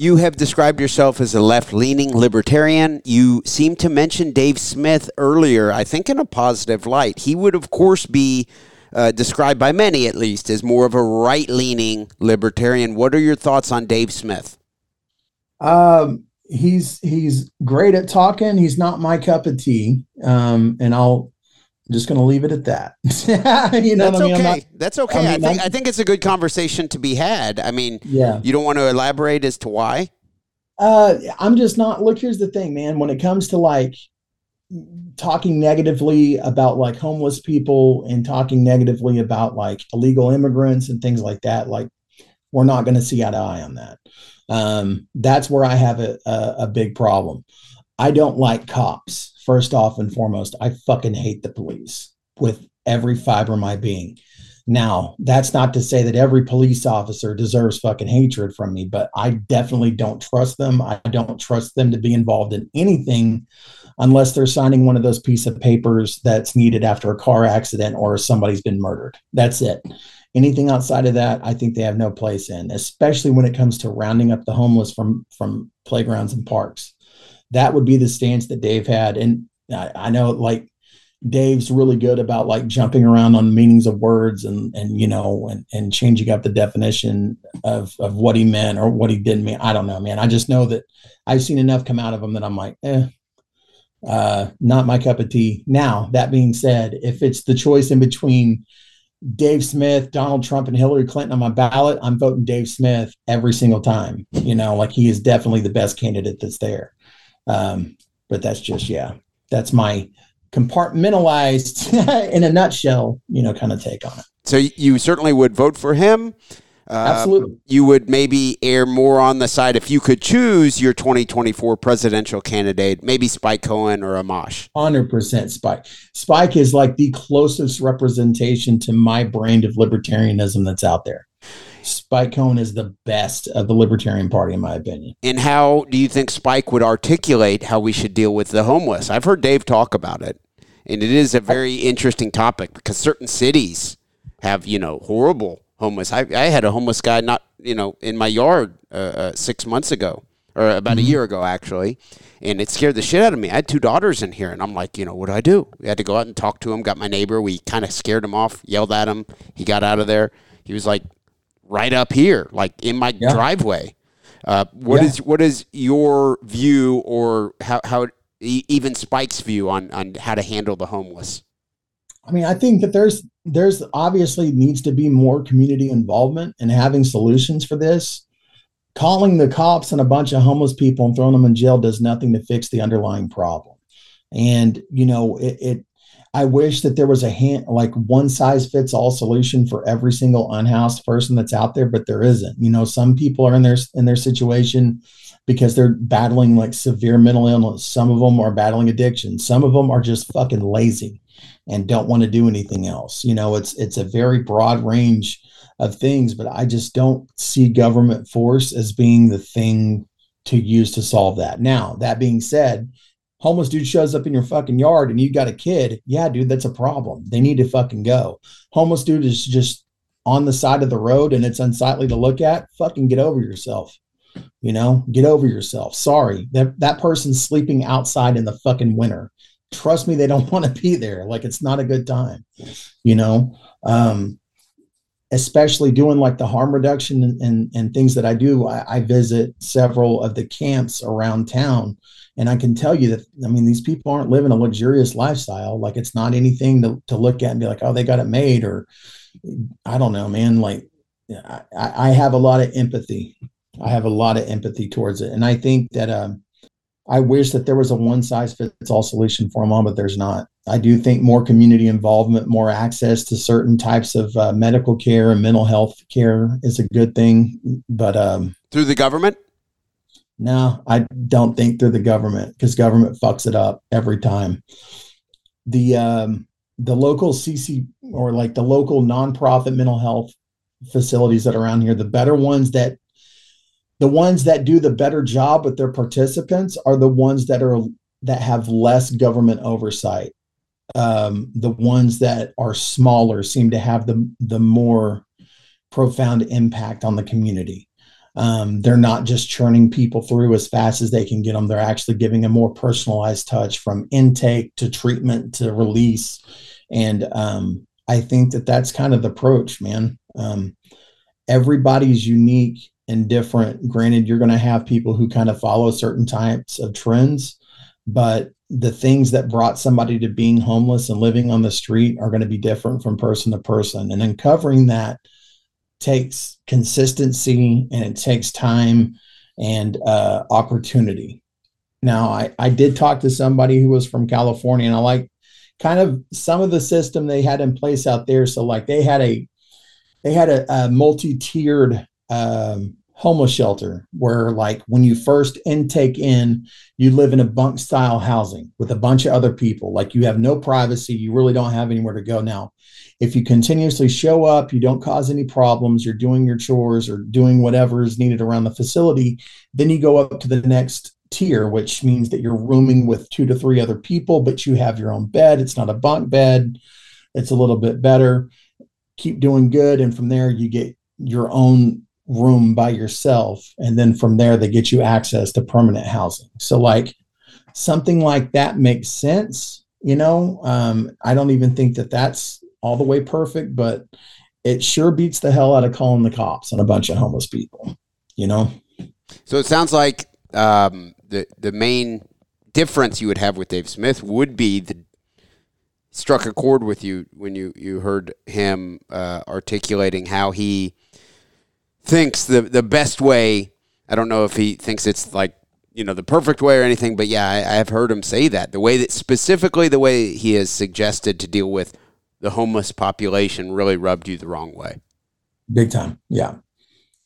you have described yourself as a left leaning libertarian. You seem to mention Dave Smith earlier, I think in a positive light. He would, of course, be uh, described by many, at least, as more of a right leaning libertarian. What are your thoughts on Dave Smith? Um, he's he's great at talking. He's not my cup of tea. Um, and I'll I'm just going to leave it at that. you know, that's I mean? okay. Not, that's okay. I, mean, I think I think it's a good conversation to be had. I mean, yeah. You don't want to elaborate as to why? Uh, I'm just not. Look, here's the thing, man. When it comes to like talking negatively about like homeless people and talking negatively about like illegal immigrants and things like that, like we're not going to see eye to eye on that. Um, that's where I have a, a, a big problem. I don't like cops. First off and foremost, I fucking hate the police with every fiber of my being. Now, that's not to say that every police officer deserves fucking hatred from me, but I definitely don't trust them. I don't trust them to be involved in anything unless they're signing one of those piece of papers that's needed after a car accident or somebody's been murdered. That's it. Anything outside of that, I think they have no place in, especially when it comes to rounding up the homeless from from playgrounds and parks. That would be the stance that Dave had, and I, I know like Dave's really good about like jumping around on meanings of words and and you know and and changing up the definition of of what he meant or what he didn't mean. I don't know, man. I just know that I've seen enough come out of him that I'm like, eh, uh, not my cup of tea. Now that being said, if it's the choice in between Dave Smith, Donald Trump, and Hillary Clinton on my ballot, I'm voting Dave Smith every single time. You know, like he is definitely the best candidate that's there. Um, but that's just yeah, that's my compartmentalized in a nutshell, you know, kind of take on it. So you certainly would vote for him. Uh, Absolutely. You would maybe err more on the side if you could choose your 2024 presidential candidate, maybe Spike Cohen or Amash. 100% Spike. Spike is like the closest representation to my brand of libertarianism that's out there. Spike Cohen is the best of the Libertarian Party, in my opinion. And how do you think Spike would articulate how we should deal with the homeless? I've heard Dave talk about it, and it is a very interesting topic because certain cities have, you know, horrible homeless. I, I had a homeless guy not, you know, in my yard uh, uh, six months ago or about mm-hmm. a year ago, actually. And it scared the shit out of me. I had two daughters in here, and I'm like, you know, what do I do? We had to go out and talk to him. Got my neighbor. We kind of scared him off, yelled at him. He got out of there. He was like, right up here, like in my yeah. driveway. Uh, what yeah. is what is your view, or how how even Spike's view on on how to handle the homeless? I mean, I think that there's there's obviously needs to be more community involvement and having solutions for this. Calling the cops on a bunch of homeless people and throwing them in jail does nothing to fix the underlying problem. And you know, it, it I wish that there was a hand like one size fits all solution for every single unhoused person that's out there, but there isn't. You know, some people are in their in their situation because they're battling like severe mental illness. Some of them are battling addiction. Some of them are just fucking lazy and don't want to do anything else. You know, it's it's a very broad range of things, but I just don't see government force as being the thing to use to solve that. Now, that being said, homeless dude shows up in your fucking yard and you got a kid, yeah, dude, that's a problem. They need to fucking go. Homeless dude is just on the side of the road and it's unsightly to look at. Fucking get over yourself. You know, get over yourself. Sorry. That that person's sleeping outside in the fucking winter trust me, they don't want to be there. Like it's not a good time, you know. Um, especially doing like the harm reduction and, and, and things that I do. I, I, visit several of the camps around town, and I can tell you that I mean these people aren't living a luxurious lifestyle. Like it's not anything to, to look at and be like, oh, they got it made, or I don't know, man. Like I, I have a lot of empathy. I have a lot of empathy towards it, and I think that um, I wish that there was a one size fits all solution for them all, but there's not. I do think more community involvement, more access to certain types of uh, medical care and mental health care is a good thing. But um, through the government? No, I don't think through the government because government fucks it up every time. The um, the local CC or like the local nonprofit mental health facilities that are around here, the better ones that the ones that do the better job with their participants are the ones that are that have less government oversight. Um, the ones that are smaller seem to have the the more profound impact on the community. Um, they're not just churning people through as fast as they can get them they're actually giving a more personalized touch from intake to treatment to release. And um, i think that that's kind of the approach man. Um, everybody's unique and different. Granted, you're going to have people who kind of follow certain types of trends, but the things that brought somebody to being homeless and living on the street are going to be different from person to person. And uncovering that takes consistency and it takes time and uh, opportunity. Now, I, I did talk to somebody who was from California, and I like kind of some of the system they had in place out there. So, like, they had a they had a, a multi-tiered um, homeless shelter where like when you first intake in you live in a bunk style housing with a bunch of other people. Like you have no privacy. You really don't have anywhere to go. Now if you continuously show up you don't cause any problems you're doing your chores or doing whatever is needed around the facility then you go up to the next tier which means that you're rooming with two to three other people but you have your own bed. It's not a bunk bed. It's a little bit better. Keep doing good. And from there you get your own room by yourself and then from there they get you access to permanent housing. So like something like that makes sense you know? Um, i don't even think that that's all the way perfect but it sure beats the hell out of calling the cops on a bunch of homeless people you know? So it sounds like um, the the main difference you would have with dave smith would be the struck a chord with you when you you heard him uh, articulating how he thinks the the best way. I don't know if he thinks it's like you know the perfect way or anything, but yeah, I, I have heard him say that the way that specifically the way he has suggested to deal with the homeless population really rubbed you the wrong way. Big time, yeah.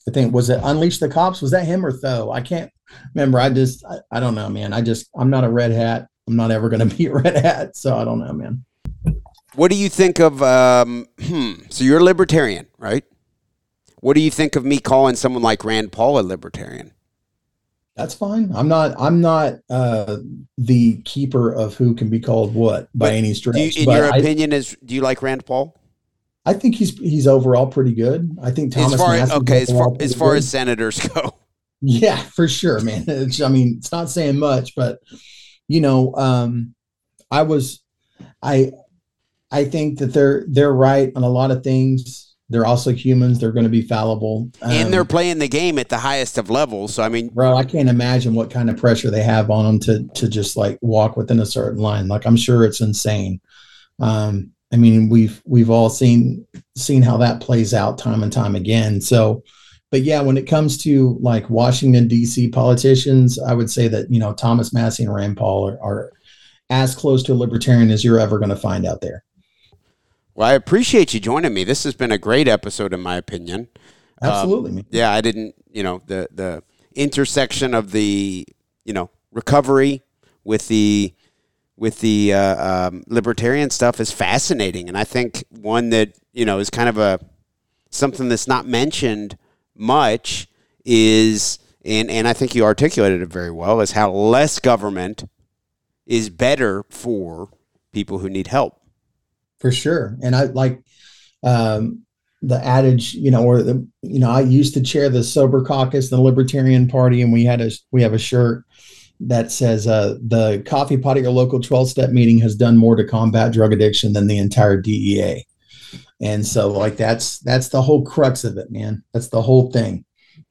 I think was it Unleash the Cops? Was that him or Tho? I can't remember. I just I, I don't know, man. I just I'm not a red hat. I'm not ever going to be a red hat, so I don't know, man. What do you think of? Um, hmm, so you're a libertarian, right? What do you think of me calling someone like Rand Paul a libertarian? That's fine. I'm not. I'm not uh, the keeper of who can be called what by but any stretch. You, in but your I, opinion, is do you like Rand Paul? I think he's he's overall pretty good. I think Thomas. As far, okay, as far as far as senators go. Yeah, for sure, man. It's, I mean, it's not saying much, but you know, um, I was, I, I think that they're they're right on a lot of things they're also humans. They're going to be fallible. Um, and they're um, playing the game at the highest of levels. So, I mean, bro, I can't imagine what kind of pressure they have on them to, to just like walk within a certain line. Like, I'm sure it's insane. Um, I mean, we've, we've all seen, seen how that plays out time and time again. So, but yeah, when it comes to like Washington DC politicians, I would say that, you know, Thomas Massie and Rand Paul are, are as close to a libertarian as you're ever going to find out there. Well, I appreciate you joining me. This has been a great episode, in my opinion. Absolutely. Um, yeah, I didn't, you know, the the intersection of the, you know, recovery with the with the uh, um, libertarian stuff is fascinating, and I think one that you know is kind of a something that's not mentioned much is, and and I think you articulated it very well, is how less government is better for people who need help for sure. And I like um, the adage, you know, or the, you know, I used to chair the sober caucus, the Libertarian Party, and we had a we have a shirt that says uh, the coffee pot at your local 12 step meeting has done more to combat drug addiction than the entire DEA. And so like that's that's the whole crux of it, man. That's the whole thing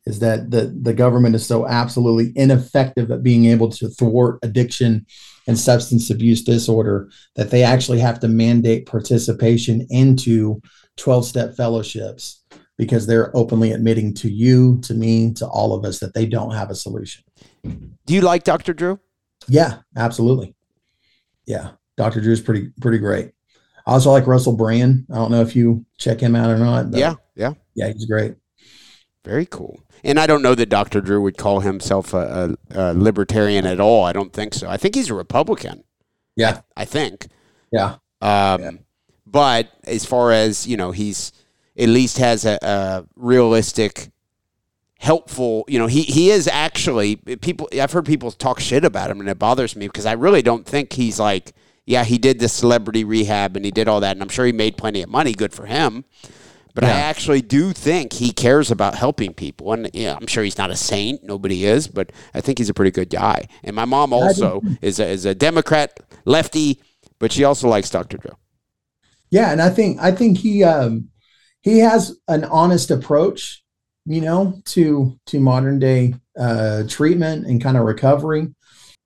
is that the the government is so absolutely ineffective at being able to thwart addiction and substance abuse disorder that they actually have to mandate participation into 12 step fellowships because they're openly admitting to you, to me, to all of us that they don't have a solution. Do you like Dr. Drew? Yeah, absolutely. Yeah, Dr. Drew is pretty pretty great. I also like Russell Brand. I don't know if you check him out or not. yeah, yeah, yeah, he's great. Very cool. And I don't know that Dr. Drew would call himself a, a, a libertarian at all. I don't think so. I think he's a Republican. Yeah. I, I think. Yeah. Um, yeah. But as far as, you know, he's at least has a, a realistic, helpful, you know, he, he is actually, people, I've heard people talk shit about him and it bothers me because I really don't think he's like, yeah, he did the celebrity rehab and he did all that. And I'm sure he made plenty of money. Good for him. But yeah. I actually do think he cares about helping people. And yeah, I'm sure he's not a saint. Nobody is. But I think he's a pretty good guy. And my mom also is a, is a Democrat, lefty, but she also likes Dr. Drew. Yeah. And I think, I think he, um, he has an honest approach, you know, to, to modern day, uh, treatment and kind of recovery.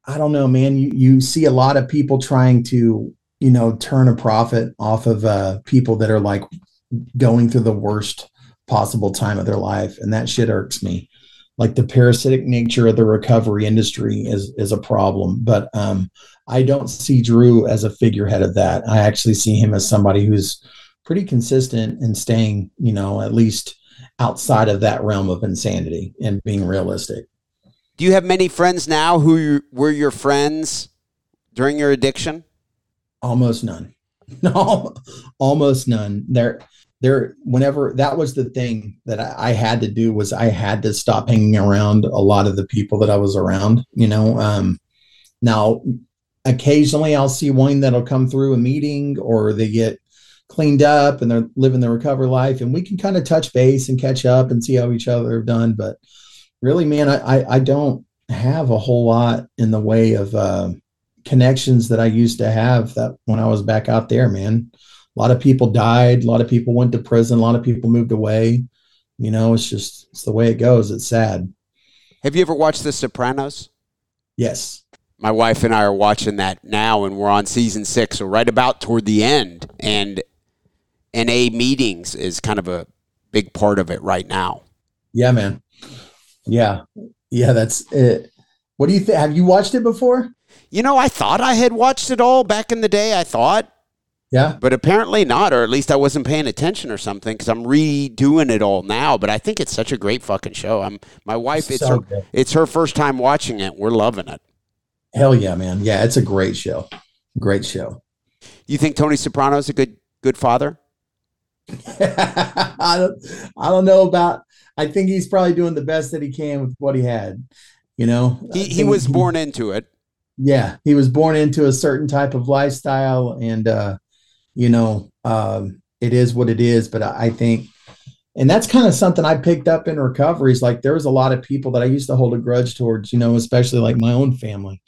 I don't know, man. You, you see a lot of people trying to, you know, turn a profit off of uh, people that are like going through the worst possible time of their life and that shit irks me like the parasitic nature of the recovery industry is is a problem but um i don't see drew as a figurehead of that i actually see him as somebody who's pretty consistent in staying you know at least outside of that realm of insanity and being realistic. Do you have many friends now who were your friends during your addiction? Almost none. No, almost none. There, there. Whenever that was the thing that I, I, had to do was I had to stop hanging around a lot of the people that I was around. You know, um, now occasionally I'll see one that'll come through a meeting or they get cleaned up and they're living the recovery life, and we can kind of touch base and catch up and see how each other have done. But really, man, I I, I don't have a whole lot in the way of. Uh, connections that I used to have that when I was back out there, man. A lot of people died, a lot of people went to prison, a lot of people moved away. You know, it's just it's the way it goes. It's sad. Have you ever watched The Sopranos? Yes. My wife and I are watching that now and we're on season 6, so right about toward the end and NA meetings is kind of a big part of it right now. Yeah, man. Yeah. Yeah, that's it. What do you think? Have you watched it before? You know, I thought I had watched it all back in the day. I thought. Yeah. But apparently not, or at least I wasn't paying attention or something because I'm redoing it all now. But I think it's such a great fucking show. I'm my wife. It's so her. It's her first time watching it. We're loving it. Hell yeah, man! Yeah, it's a great show. Great show. You think Tony Soprano is a good good father? I don't. I don't know about. I think he's probably doing the best that he can with what he had. You know, he he was born into it yeah he was born into a certain type of lifestyle and uh you know um it is what it is but i, I think and that's kind of something i picked up in recoveries. like there was a lot of people that i used to hold a grudge towards you know especially like my own family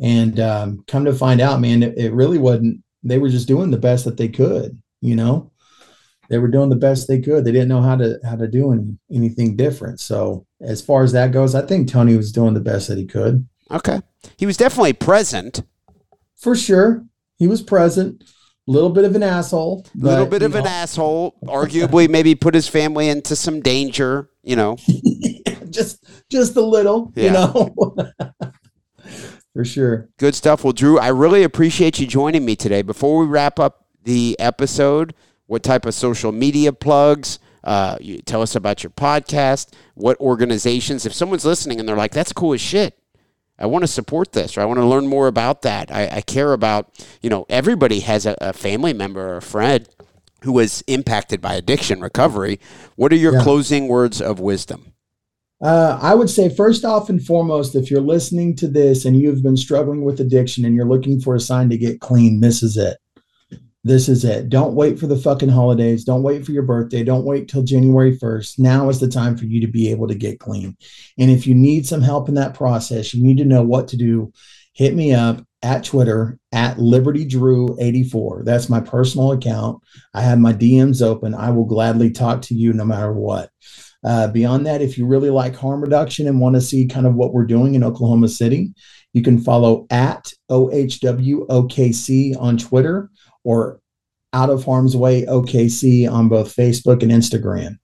and um come to find out man it, it really wasn't they were just doing the best that they could you know they were doing the best they could they didn't know how to how to do any, anything different so as far as that goes i think tony was doing the best that he could Okay. He was definitely present. For sure. He was present. Little bit of an asshole. A little bit of know. an asshole. Arguably, maybe put his family into some danger, you know. just just a little, yeah. you know. For sure. Good stuff. Well, Drew, I really appreciate you joining me today. Before we wrap up the episode, what type of social media plugs? Uh, you tell us about your podcast. What organizations? If someone's listening and they're like, "That's cool as shit," I want to support this or I want to learn more about that. I, I care about, you know, everybody has a, a, family member or a friend who was impacted by addiction recovery. What are your yeah. closing words of wisdom? Uh, I would say, first off and foremost, if you're listening to this and you've been struggling with addiction and you're looking for a sign to get clean, this is it this is it. Don't wait for the fucking holidays. Don't wait for your birthday. Don't wait till January 1st. Now is the time for you to be able to get clean. And if you need some help in that process, you need to know what to do. Hit me up at Twitter at Liberty Drew 84. That's my personal account. I have my DMs open. I will gladly talk to you no matter what. Uh, beyond that, if you really like harm reduction and want to see kind of what we're doing in Oklahoma City, you can follow at OHWOKC on Twitter or Out of Harm's Way OKC on both Facebook and Instagram.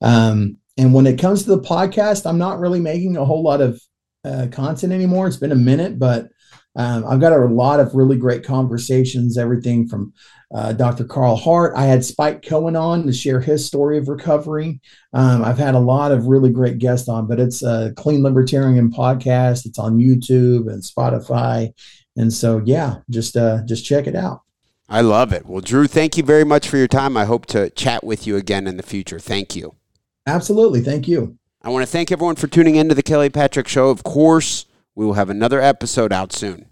Um, and when it comes to the podcast, I'm not really making a whole lot of uh, content anymore. It's been a minute, but um, I've got a lot of really great conversations, everything from uh, Dr. Carl Hart. I had Spike Cohen on to share his story of recovery. Um, I've had a lot of really great guests on, but it's a Clean Libertarian podcast. It's on YouTube and Spotify. And so, yeah, just uh, just check it out. I love it. Well, Drew, thank you very much for your time. I hope to chat with you again in the future. Thank you. Absolutely. Thank you. I want to thank everyone for tuning in to the Kelly Patrick Show. Of course, we will have another episode out soon.